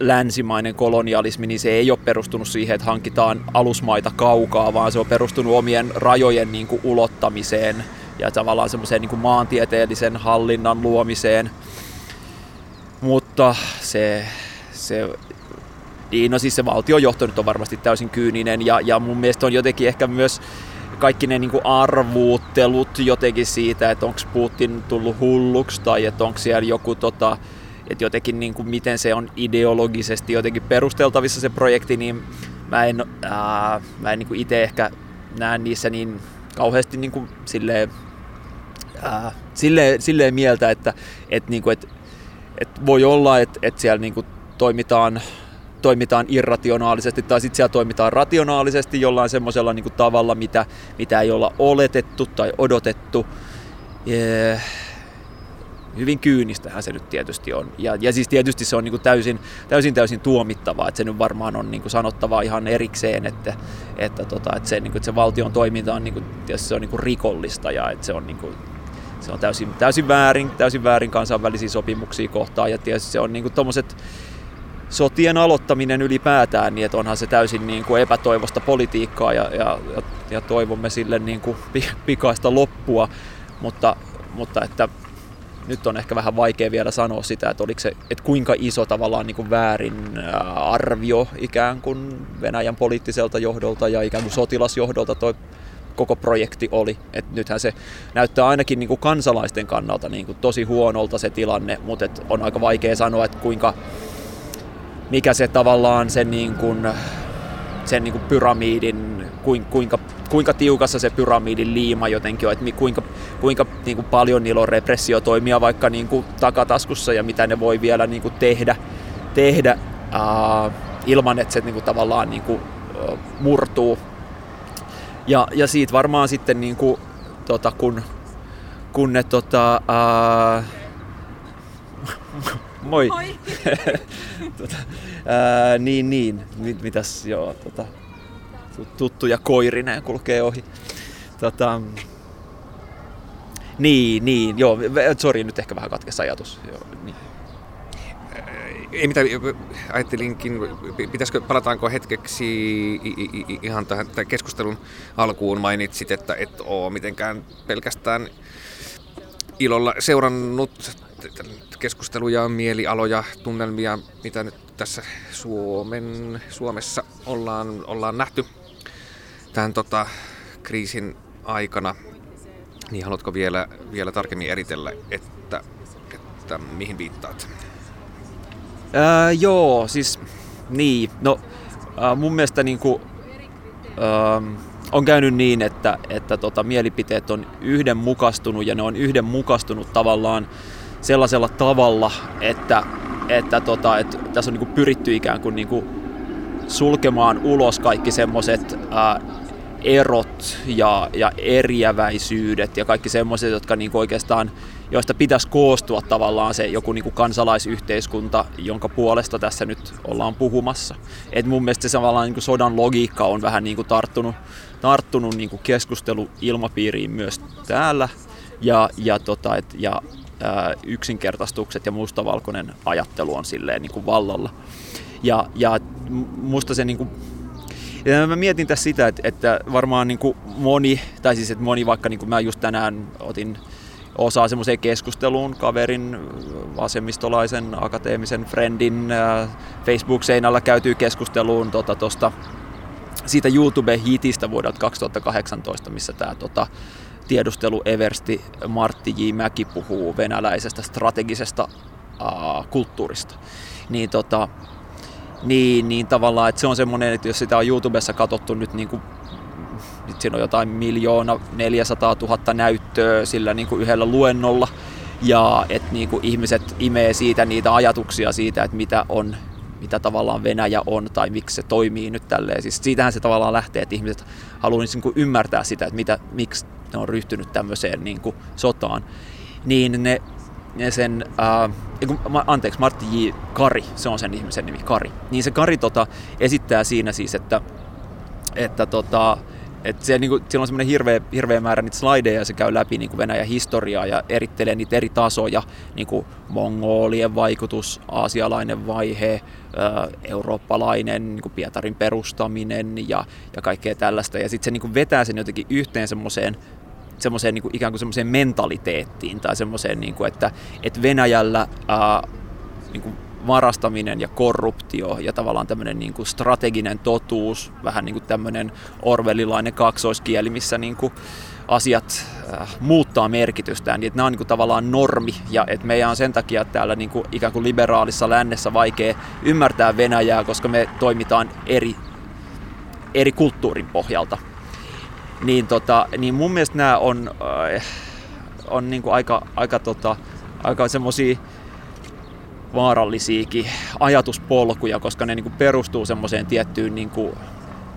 länsimainen kolonialismi, niin se ei ole perustunut siihen, että hankitaan alusmaita kaukaa, vaan se on perustunut omien rajojen niin kuin ulottamiseen ja tavallaan semmoiseen niin kuin maantieteellisen hallinnan luomiseen. Mutta se, se niin, no siis se valtiojohto nyt on varmasti täysin kyyninen ja, ja mun mielestä on jotenkin ehkä myös kaikki ne niin kuin arvuuttelut jotenkin siitä, että onko Putin tullut hulluksi tai että onko siellä joku tota, että jotenkin niin kuin miten se on ideologisesti jotenkin perusteltavissa se projekti, niin mä en, ää, mä en niin itse ehkä näe niissä niin kauheasti niin kuin silleen, ää, silleen, silleen mieltä, että et, niin kuin, et, et voi olla, että et siellä niin kuin toimitaan toimitaan irrationaalisesti tai sitten siellä toimitaan rationaalisesti jollain semmoisella niin tavalla, mitä, mitä ei olla oletettu tai odotettu. Yeah hyvin kyynistähän se nyt tietysti on. Ja, ja siis tietysti se on niin täysin, täysin täysin tuomittavaa, että se nyt varmaan on niin sanottavaa ihan erikseen, että, että, tota, että, se, niin kuin, että se valtion toiminta on, niin kuin, se on niin rikollista ja että se on, niin kuin, se on täysin, täysin, väärin, täysin väärin kansainvälisiä sopimuksia kohtaan ja tietysti se on niin kuin tommoset, sotien aloittaminen ylipäätään, niin että onhan se täysin niin kuin epätoivosta politiikkaa ja, ja, ja, ja toivomme sille niin kuin pikaista loppua, mutta, mutta että nyt on ehkä vähän vaikea vielä sanoa sitä, että, oliko se, että kuinka iso tavallaan niin kuin väärin arvio ikään kuin Venäjän poliittiselta johdolta ja ikään kuin sotilasjohdolta toi koko projekti oli. Et nythän se näyttää ainakin niin kuin kansalaisten kannalta niin kuin tosi huonolta se tilanne, mutta on aika vaikea sanoa, että kuinka, mikä se tavallaan sen, niin kuin, sen niin kuin pyramidin, kuinka, kuinka tiukassa se pyramidin liima jotenkin on, että kuinka, kuinka niin kuin paljon niillä on repressiotoimia vaikka niin kuin takataskussa ja mitä ne voi vielä niin kuin tehdä, tehdä uh, ilman, että se niin kuin tavallaan niin kuin, murtuu. Ja, ja siitä varmaan sitten niin kuin, tota, kun, kun ne tota, ää, (laughs) moi. moi. (laughs) tota, ää, niin, niin. Mit, mitäs, joo, tota, tuttuja koirineen kulkee ohi. Tota, niin, niin, joo, sori, nyt ehkä vähän katkes ajatus. Joo, niin ei mitään, ajattelinkin, pitäisikö, palataanko hetkeksi ihan tähän keskustelun alkuun mainitsit, että et ole mitenkään pelkästään ilolla seurannut keskusteluja, mielialoja, tunnelmia, mitä nyt tässä Suomen, Suomessa ollaan, ollaan nähty tämän tota, kriisin aikana. Niin haluatko vielä, vielä tarkemmin eritellä, että, että mihin viittaat? Ää, joo, siis niin. No ää, mun mielestä niinku, ää, on käynyt niin, että, että tota, mielipiteet on yhdenmukastunut ja ne on yhdenmukastunut tavallaan sellaisella tavalla, että, että, tota, että tässä on niinku pyritty ikään kuin niinku sulkemaan ulos kaikki semmoiset erot ja, ja eriäväisyydet ja kaikki semmoiset, jotka niinku oikeastaan joista pitäisi koostua tavallaan se joku niin kuin kansalaisyhteiskunta, jonka puolesta tässä nyt ollaan puhumassa. Et mun mielestä se tavallaan niin kuin sodan logiikka on vähän niin kuin tarttunut, tarttunut niin kuin keskusteluilmapiiriin myös täällä. Ja, ja, tota, et, ja yksinkertaistukset ja mustavalkoinen ajattelu on silleen niin kuin vallalla. Ja, ja musta se niin kuin, ja mä mietin tässä sitä, että, että varmaan niin kuin moni, tai siis että moni vaikka niin kuin mä just tänään otin osaa semmoiseen keskusteluun kaverin, vasemmistolaisen akateemisen friendin Facebook-seinällä käytyy keskusteluun tota, tosta, siitä YouTube-hitistä vuodelta 2018, missä tämä tota, tiedustelueversti Martti J. Mäki puhuu venäläisestä strategisesta uh, kulttuurista. Niin, tota, niin, niin tavallaan, että se on semmoinen, että jos sitä on YouTubessa katsottu nyt niin kuin nyt siinä on jotain miljoona 400 000 näyttöä sillä niin kuin yhdellä luennolla. Ja että niin kuin ihmiset imee siitä niitä ajatuksia siitä, että mitä on mitä tavallaan Venäjä on tai miksi se toimii nyt tälleen. Siis siitähän se tavallaan lähtee, että ihmiset haluavat niin kuin ymmärtää sitä, että mitä, miksi ne on ryhtynyt tämmöiseen niin kuin sotaan. Niin ne, ne sen, ää, anteeksi, Martti J. Kari, se on sen ihmisen nimi, Kari. Niin se Kari tota, esittää siinä siis, että, että tota, et se, niinku, siellä on semmoinen hirveä, hirveä määrä niitä slideja ja se käy läpi niinku Venäjän historiaa ja erittelee niitä eri tasoja, niinku mongolien vaikutus, aasialainen vaihe, eurooppalainen niinku Pietarin perustaminen ja, ja kaikkea tällaista. Ja sitten se niinku vetää sen jotenkin yhteen semmoiseen semmoiseen niin ikään kuin semmoiseen mentaliteettiin tai semmoiseen, niin kuin, että, että Venäjällä ää, niin kuin varastaminen ja korruptio ja tavallaan tämmöinen niin kuin strateginen totuus, vähän niin kuin tämmöinen orvelilainen kaksoiskieli, missä niin kuin asiat äh, muuttaa merkitystään, niin että nämä on niin kuin tavallaan normi ja että meidän on sen takia täällä niin kuin ikään kuin liberaalissa lännessä vaikea ymmärtää Venäjää, koska me toimitaan eri, eri kulttuurin pohjalta. Niin, tota, niin mun mielestä nämä on, äh, on niin kuin aika, aika, tota, aika semmoisia vaarallisiakin ajatuspolkuja, koska ne niin kuin perustuu semmoiseen tiettyyn niin kuin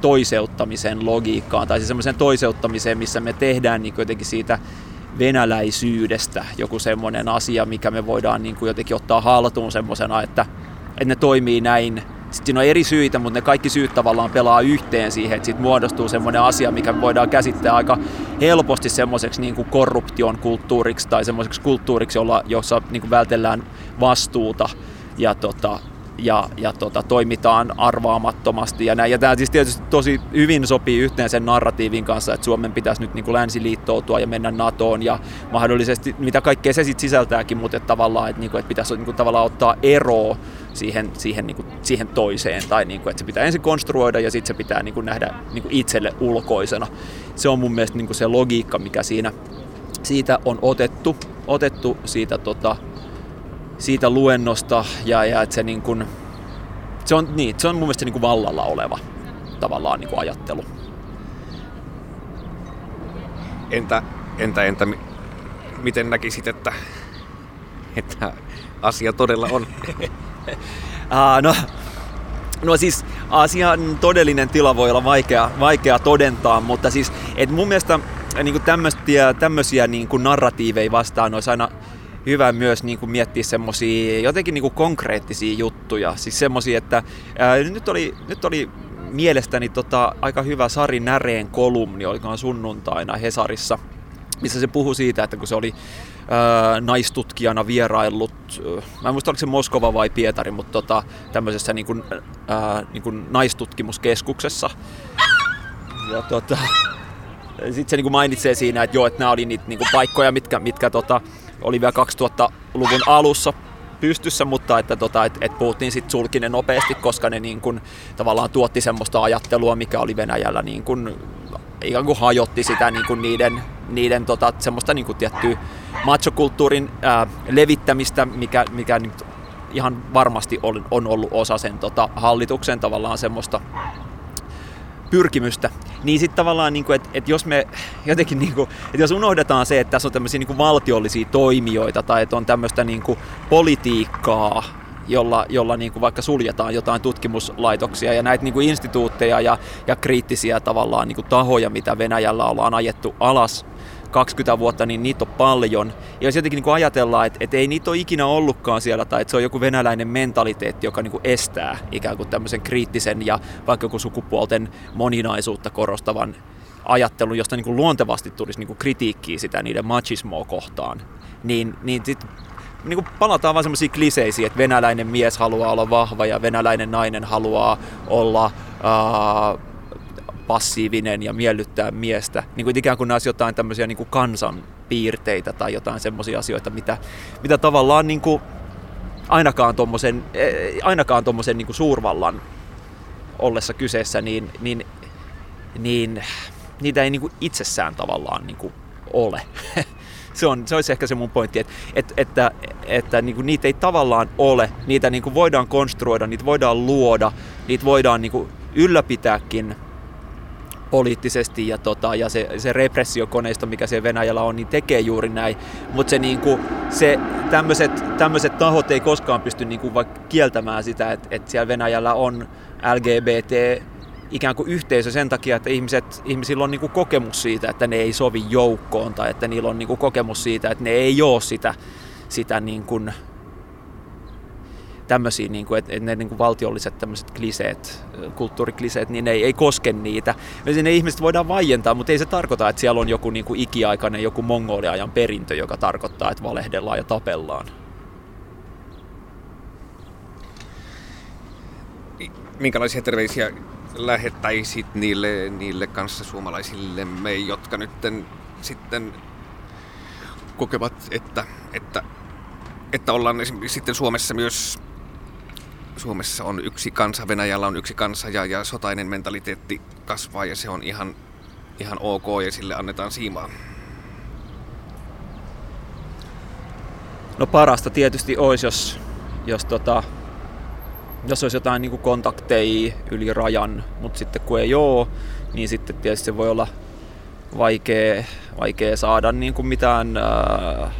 toiseuttamisen logiikkaan, tai siis semmoiseen toiseuttamiseen, missä me tehdään niin jotenkin siitä venäläisyydestä joku semmoinen asia, mikä me voidaan niin kuin jotenkin ottaa haltuun semmoisena, että, että ne toimii näin. Sitten siinä on eri syitä, mutta ne kaikki syyt tavallaan pelaa yhteen siihen, että siitä muodostuu semmoinen asia, mikä voidaan käsittää aika helposti semmoiseksi niin kuin korruption kulttuuriksi tai semmoiseksi kulttuuriksi, jolla, jossa niin kuin vältellään vastuuta. Ja, tota, ja, ja tota, toimitaan arvaamattomasti ja näin. Ja tämä siis tietysti tosi hyvin sopii yhteen sen narratiivin kanssa, että Suomen pitäisi nyt niin kuin länsiliittoutua ja mennä NATOon ja mahdollisesti, mitä kaikkea se sitten sisältääkin, mutta että tavallaan, että, niin kuin, että pitäisi niin kuin, tavallaan ottaa eroa siihen, siihen, niin kuin, siihen toiseen, tai niin kuin, että se pitää ensin konstruoida ja sitten se pitää niin kuin, nähdä niin kuin itselle ulkoisena. Se on mun mielestä niin kuin se logiikka, mikä siinä siitä on otettu, otettu siitä, tota, siitä luennosta ja, ja että se, niin kuin, se, on, niin, se on mun mielestä niin kuin vallalla oleva tavallaan niin kuin ajattelu. Entä, entä, entä miten näkisit, että, että asia todella on? (laughs) uh, no, no siis asian todellinen tila voi olla vaikea, vaikea todentaa, mutta siis et mun mielestä niin tämmöisiä, niin narratiiveja vastaan olisi aina hyvä myös niin kuin miettiä semmoisia jotenkin niin kuin konkreettisia juttuja. Siis semmoisia, että ää, nyt, oli, nyt oli mielestäni tota, aika hyvä Sari Näreen kolumni, olikohan sunnuntaina Hesarissa, missä se puhui siitä, että kun se oli ää, naistutkijana vieraillut, mä en muista oliko se Moskova vai Pietari, mutta tota, tämmöisessä niin kuin, ää, niin kuin naistutkimuskeskuksessa. Ja tota, sitten se niin kuin mainitsee siinä, että joo, että nämä oli niitä niin kuin paikkoja, mitkä, mitkä tota, oli vielä 2000-luvun alussa pystyssä, mutta että, tota, et, et puhuttiin sitten sulkinen nopeasti, koska ne niin kun, tavallaan tuotti semmoista ajattelua, mikä oli Venäjällä niin kun, ikään kuin hajotti sitä niin kun niiden, niiden tota, semmoista niin kun tiettyä machokulttuurin ää, levittämistä, mikä, mikä nyt ihan varmasti on, on ollut osa sen tota, hallituksen tavallaan semmoista pyrkimystä, niin sitten tavallaan, niin että et jos me jotenkin, niin kuin, että jos unohdetaan se, että tässä on tämmöisiä niin valtiollisia toimijoita tai että on tämmöistä niin kuin politiikkaa, jolla, jolla niin kuin vaikka suljetaan jotain tutkimuslaitoksia ja näitä niin kuin instituutteja ja, ja kriittisiä tavallaan niin kuin tahoja, mitä Venäjällä ollaan ajettu alas 20 vuotta, niin niitä on paljon. Ja jos jotenkin niin ajatellaan, että, että ei niitä ole ikinä ollutkaan siellä, tai että se on joku venäläinen mentaliteetti, joka niin kuin estää ikään kuin tämmöisen kriittisen ja vaikka joku sukupuolten moninaisuutta korostavan ajattelun, josta niin kuin luontevasti tulisi niin kuin kritiikkiä sitä niiden machismoa kohtaan, niin, niin sit niin kuin palataan vaan semmoisiin kliseisiin, että venäläinen mies haluaa olla vahva ja venäläinen nainen haluaa olla uh, passiivinen ja miellyttää miestä. Niin kuin ikään kuin nämä jotain tämmöisiä niin kuin kansan piirteitä tai jotain semmoisia asioita, mitä, mitä tavallaan niin kuin ainakaan tuommoisen eh, ainakaan tommosen niin kuin suurvallan ollessa kyseessä, niin, niin, niin niitä ei niin kuin itsessään tavallaan niin kuin ole. (laughs) se, on, se olisi ehkä se mun pointti, että, että, että, että niin kuin niitä ei tavallaan ole, niitä niin kuin voidaan konstruoida, niitä voidaan luoda, niitä voidaan niin kuin ylläpitääkin poliittisesti ja, tota, ja se, se repressiokoneisto, mikä siellä Venäjällä on, niin tekee juuri näin. Mutta se, niinku, se tämmöiset tahot ei koskaan pysty niinku vaikka kieltämään sitä, että, että siellä Venäjällä on LGBT ikään kuin yhteisö sen takia, että ihmiset, ihmisillä on niinku kokemus siitä, että ne ei sovi joukkoon tai että niillä on niinku kokemus siitä, että ne ei ole sitä, sitä niin kuin tämmöisiä, niin kuin, että, ne niin kuin valtiolliset tämmöiset kliseet, kulttuurikliseet, niin ne ei, ei koske niitä. Ja ne ihmiset voidaan vaientaa, mutta ei se tarkoita, että siellä on joku niin kuin ikiaikainen joku mongoliajan perintö, joka tarkoittaa, että valehdellaan ja tapellaan. Minkälaisia terveisiä lähettäisit niille, niille kanssa suomalaisillemme, jotka nyt sitten kokevat, että, että, että ollaan sitten Suomessa myös Suomessa on yksi kansa, Venäjällä on yksi kansa ja, ja sotainen mentaliteetti kasvaa ja se on ihan, ihan ok ja sille annetaan siimaa. No parasta tietysti olisi, jos, jos, tota, jos olisi jotain niin kontakteja yli rajan, mutta sitten kun ei ole, niin sitten tietysti se voi olla vaikea, vaikea saada niin kuin mitään äh,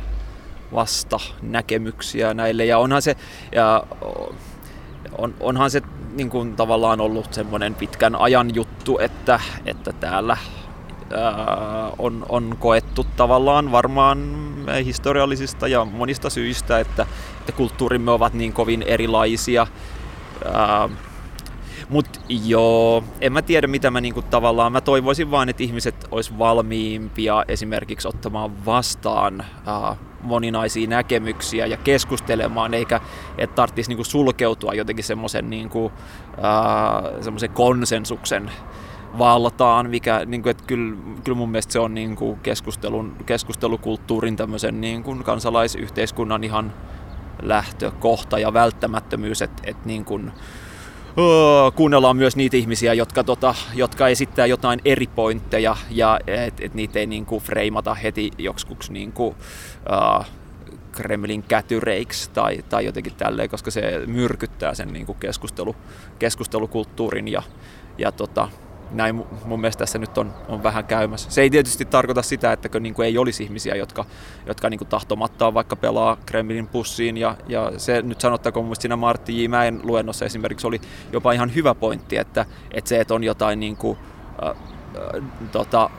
vasta näkemyksiä näille. Ja onhan se, ja on, onhan se niin kuin, tavallaan ollut semmoinen pitkän ajan juttu, että, että täällä ää, on, on koettu tavallaan varmaan historiallisista ja monista syistä, että, että kulttuurimme ovat niin kovin erilaisia. Ää, Mutta joo, en mä tiedä mitä mä niinku tavallaan, mä toivoisin vaan, että ihmiset olisi valmiimpia esimerkiksi ottamaan vastaan uh, moninaisia näkemyksiä ja keskustelemaan, eikä että tarvitsisi niinku sulkeutua jotenkin semmoisen niinku, uh, konsensuksen valtaan, mikä, niin kuin, että kyllä, kyllä mun mielestä se on niin kuin keskustelun, keskustelukulttuurin tämmöisen niin kuin kansalaisyhteiskunnan ihan lähtökohta ja välttämättömyys, että, että niin kuin, öö, kuunnellaan myös niitä ihmisiä, jotka, tota, jotka esittää jotain eri pointteja ja että et niitä ei niin kuin freimata heti joksikuksi niin kuin, öö, Kremlin kätyreiksi tai, tai jotenkin tälleen, koska se myrkyttää sen niin kuin keskustelu, keskustelukulttuurin ja, ja tota, näin mun mielestä tässä nyt on, on vähän käymässä. Se ei tietysti tarkoita sitä, että niin kuin ei olisi ihmisiä, jotka, jotka niin kuin tahtomattaan vaikka pelaa Kremlin pussiin. Ja, ja se nyt sanottakoon mun siinä Martti J. Mäen luennossa esimerkiksi oli jopa ihan hyvä pointti, että, että se, että on jotain niin kuin, äh, äh, tota,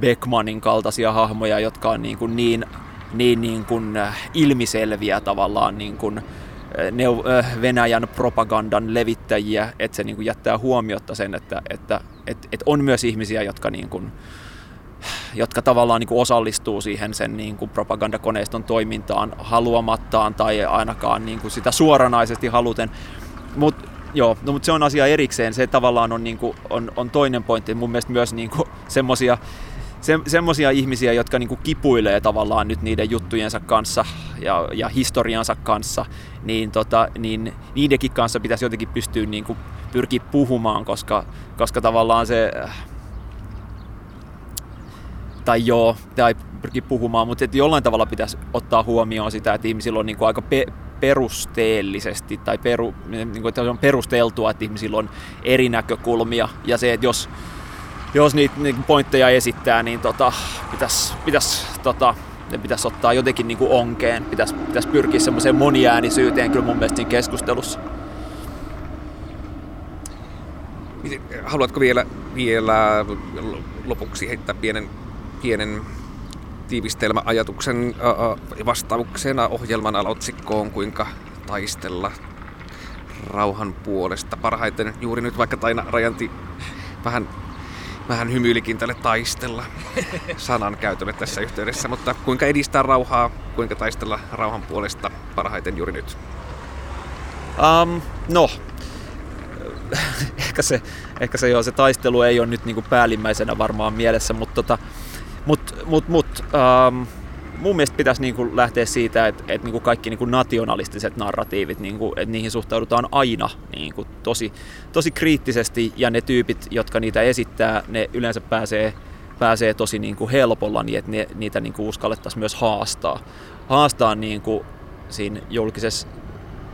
Beckmanin kaltaisia hahmoja, jotka on niin, kuin niin, niin, niin kuin ilmiselviä tavallaan niin kuin, Venäjän propagandan levittäjiä, että se niin kuin jättää huomiota sen, että, että, että, että on myös ihmisiä, jotka, niin kuin, jotka tavallaan niin kuin osallistuu siihen sen niin kuin propagandakoneiston toimintaan haluamattaan tai ainakaan niin kuin sitä suoranaisesti haluten. Mutta joo, no, mutta se on asia erikseen. Se tavallaan on, niin kuin, on, on toinen pointti. Mun mielestä myös niin semmoisia se, semmoisia ihmisiä, jotka niinku kipuilee tavallaan nyt niiden juttujensa kanssa ja, ja historiansa kanssa, niin, tota, niin niidenkin kanssa pitäisi jotenkin pystyä niinku pyrkiä puhumaan, koska, koska tavallaan se tai joo, tai pyrkii puhumaan, mutta jollain tavalla pitäisi ottaa huomioon sitä, että ihmisillä on niin kuin aika pe- perusteellisesti tai peru, niin kuin, että on perusteltua, että ihmisillä on eri näkökulmia. Ja se, että jos, jos niitä niin pointteja esittää, niin tota, pitäisi pitäis, tota, ne pitäisi ottaa jotenkin niin kuin onkeen, pitäisi, pitäisi pyrkiä semmoiseen moniäänisyyteen kyllä mun mielestä siinä keskustelussa. Haluatko vielä, vielä lopuksi heittää pienen, pienen tiivistelmäajatuksen vastauksena ohjelman aloitsikkoon, kuinka taistella rauhan puolesta parhaiten juuri nyt, vaikka Taina Rajanti vähän vähän hymyilikin tälle taistella sanan käytölle tässä yhteydessä, mutta kuinka edistää rauhaa, kuinka taistella rauhan puolesta parhaiten juuri nyt? Um, no, ehkä se, ehkä se, joo, se taistelu ei ole nyt niinku päällimmäisenä varmaan mielessä, mutta tota, mut, mut, mut, um, mun mielestä pitäisi niin kuin lähteä siitä, että, että niin kuin kaikki niin kuin nationalistiset narratiivit, niin kuin, että niihin suhtaudutaan aina niin kuin tosi, tosi kriittisesti ja ne tyypit, jotka niitä esittää, ne yleensä pääsee, pääsee tosi niin kuin helpolla niin, että ne, niitä niin kuin uskallettaisiin myös haastaa. Haastaa niin kuin siinä julkisessa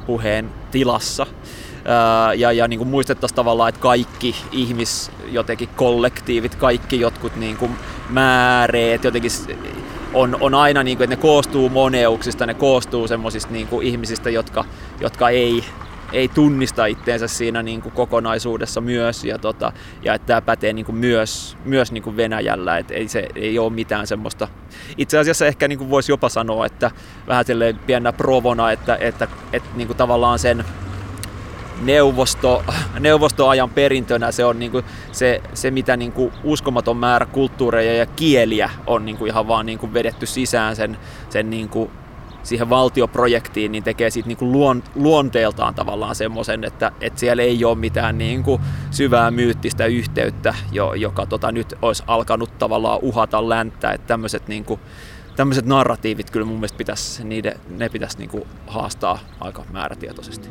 puheen tilassa. ja, ja niin muistettaisiin tavallaan, että kaikki ihmis jotenkin kollektiivit, kaikki jotkut niin kuin määreet, jotenkin on, on aina, niin kuin, että ne koostuu moneuksista, ne koostuu semmoisista niin ihmisistä, jotka, jotka ei, ei tunnista itteensä siinä niin kuin kokonaisuudessa myös, ja, tota, ja että tämä pätee niin kuin myös, myös niin kuin Venäjällä, että ei, se, ei ole mitään semmoista. Itse asiassa ehkä niin kuin voisi jopa sanoa, että vähän pienä provona, että, että, että, että niin kuin tavallaan sen neuvosto, neuvostoajan perintönä se on niinku se, se, mitä niinku uskomaton määrä kulttuureja ja kieliä on niinku ihan vaan niinku vedetty sisään sen, sen niinku siihen valtioprojektiin, niin tekee siitä niinku luon, luonteeltaan tavallaan semmoisen, että, että siellä ei ole mitään niinku syvää myyttistä yhteyttä, jo, joka tota, nyt olisi alkanut tavallaan uhata länttä, että tämmöiset niinku, tämmöiset narratiivit kyllä mun mielestä pitäisi, niiden, ne pitäisi niinku haastaa aika määrätietoisesti.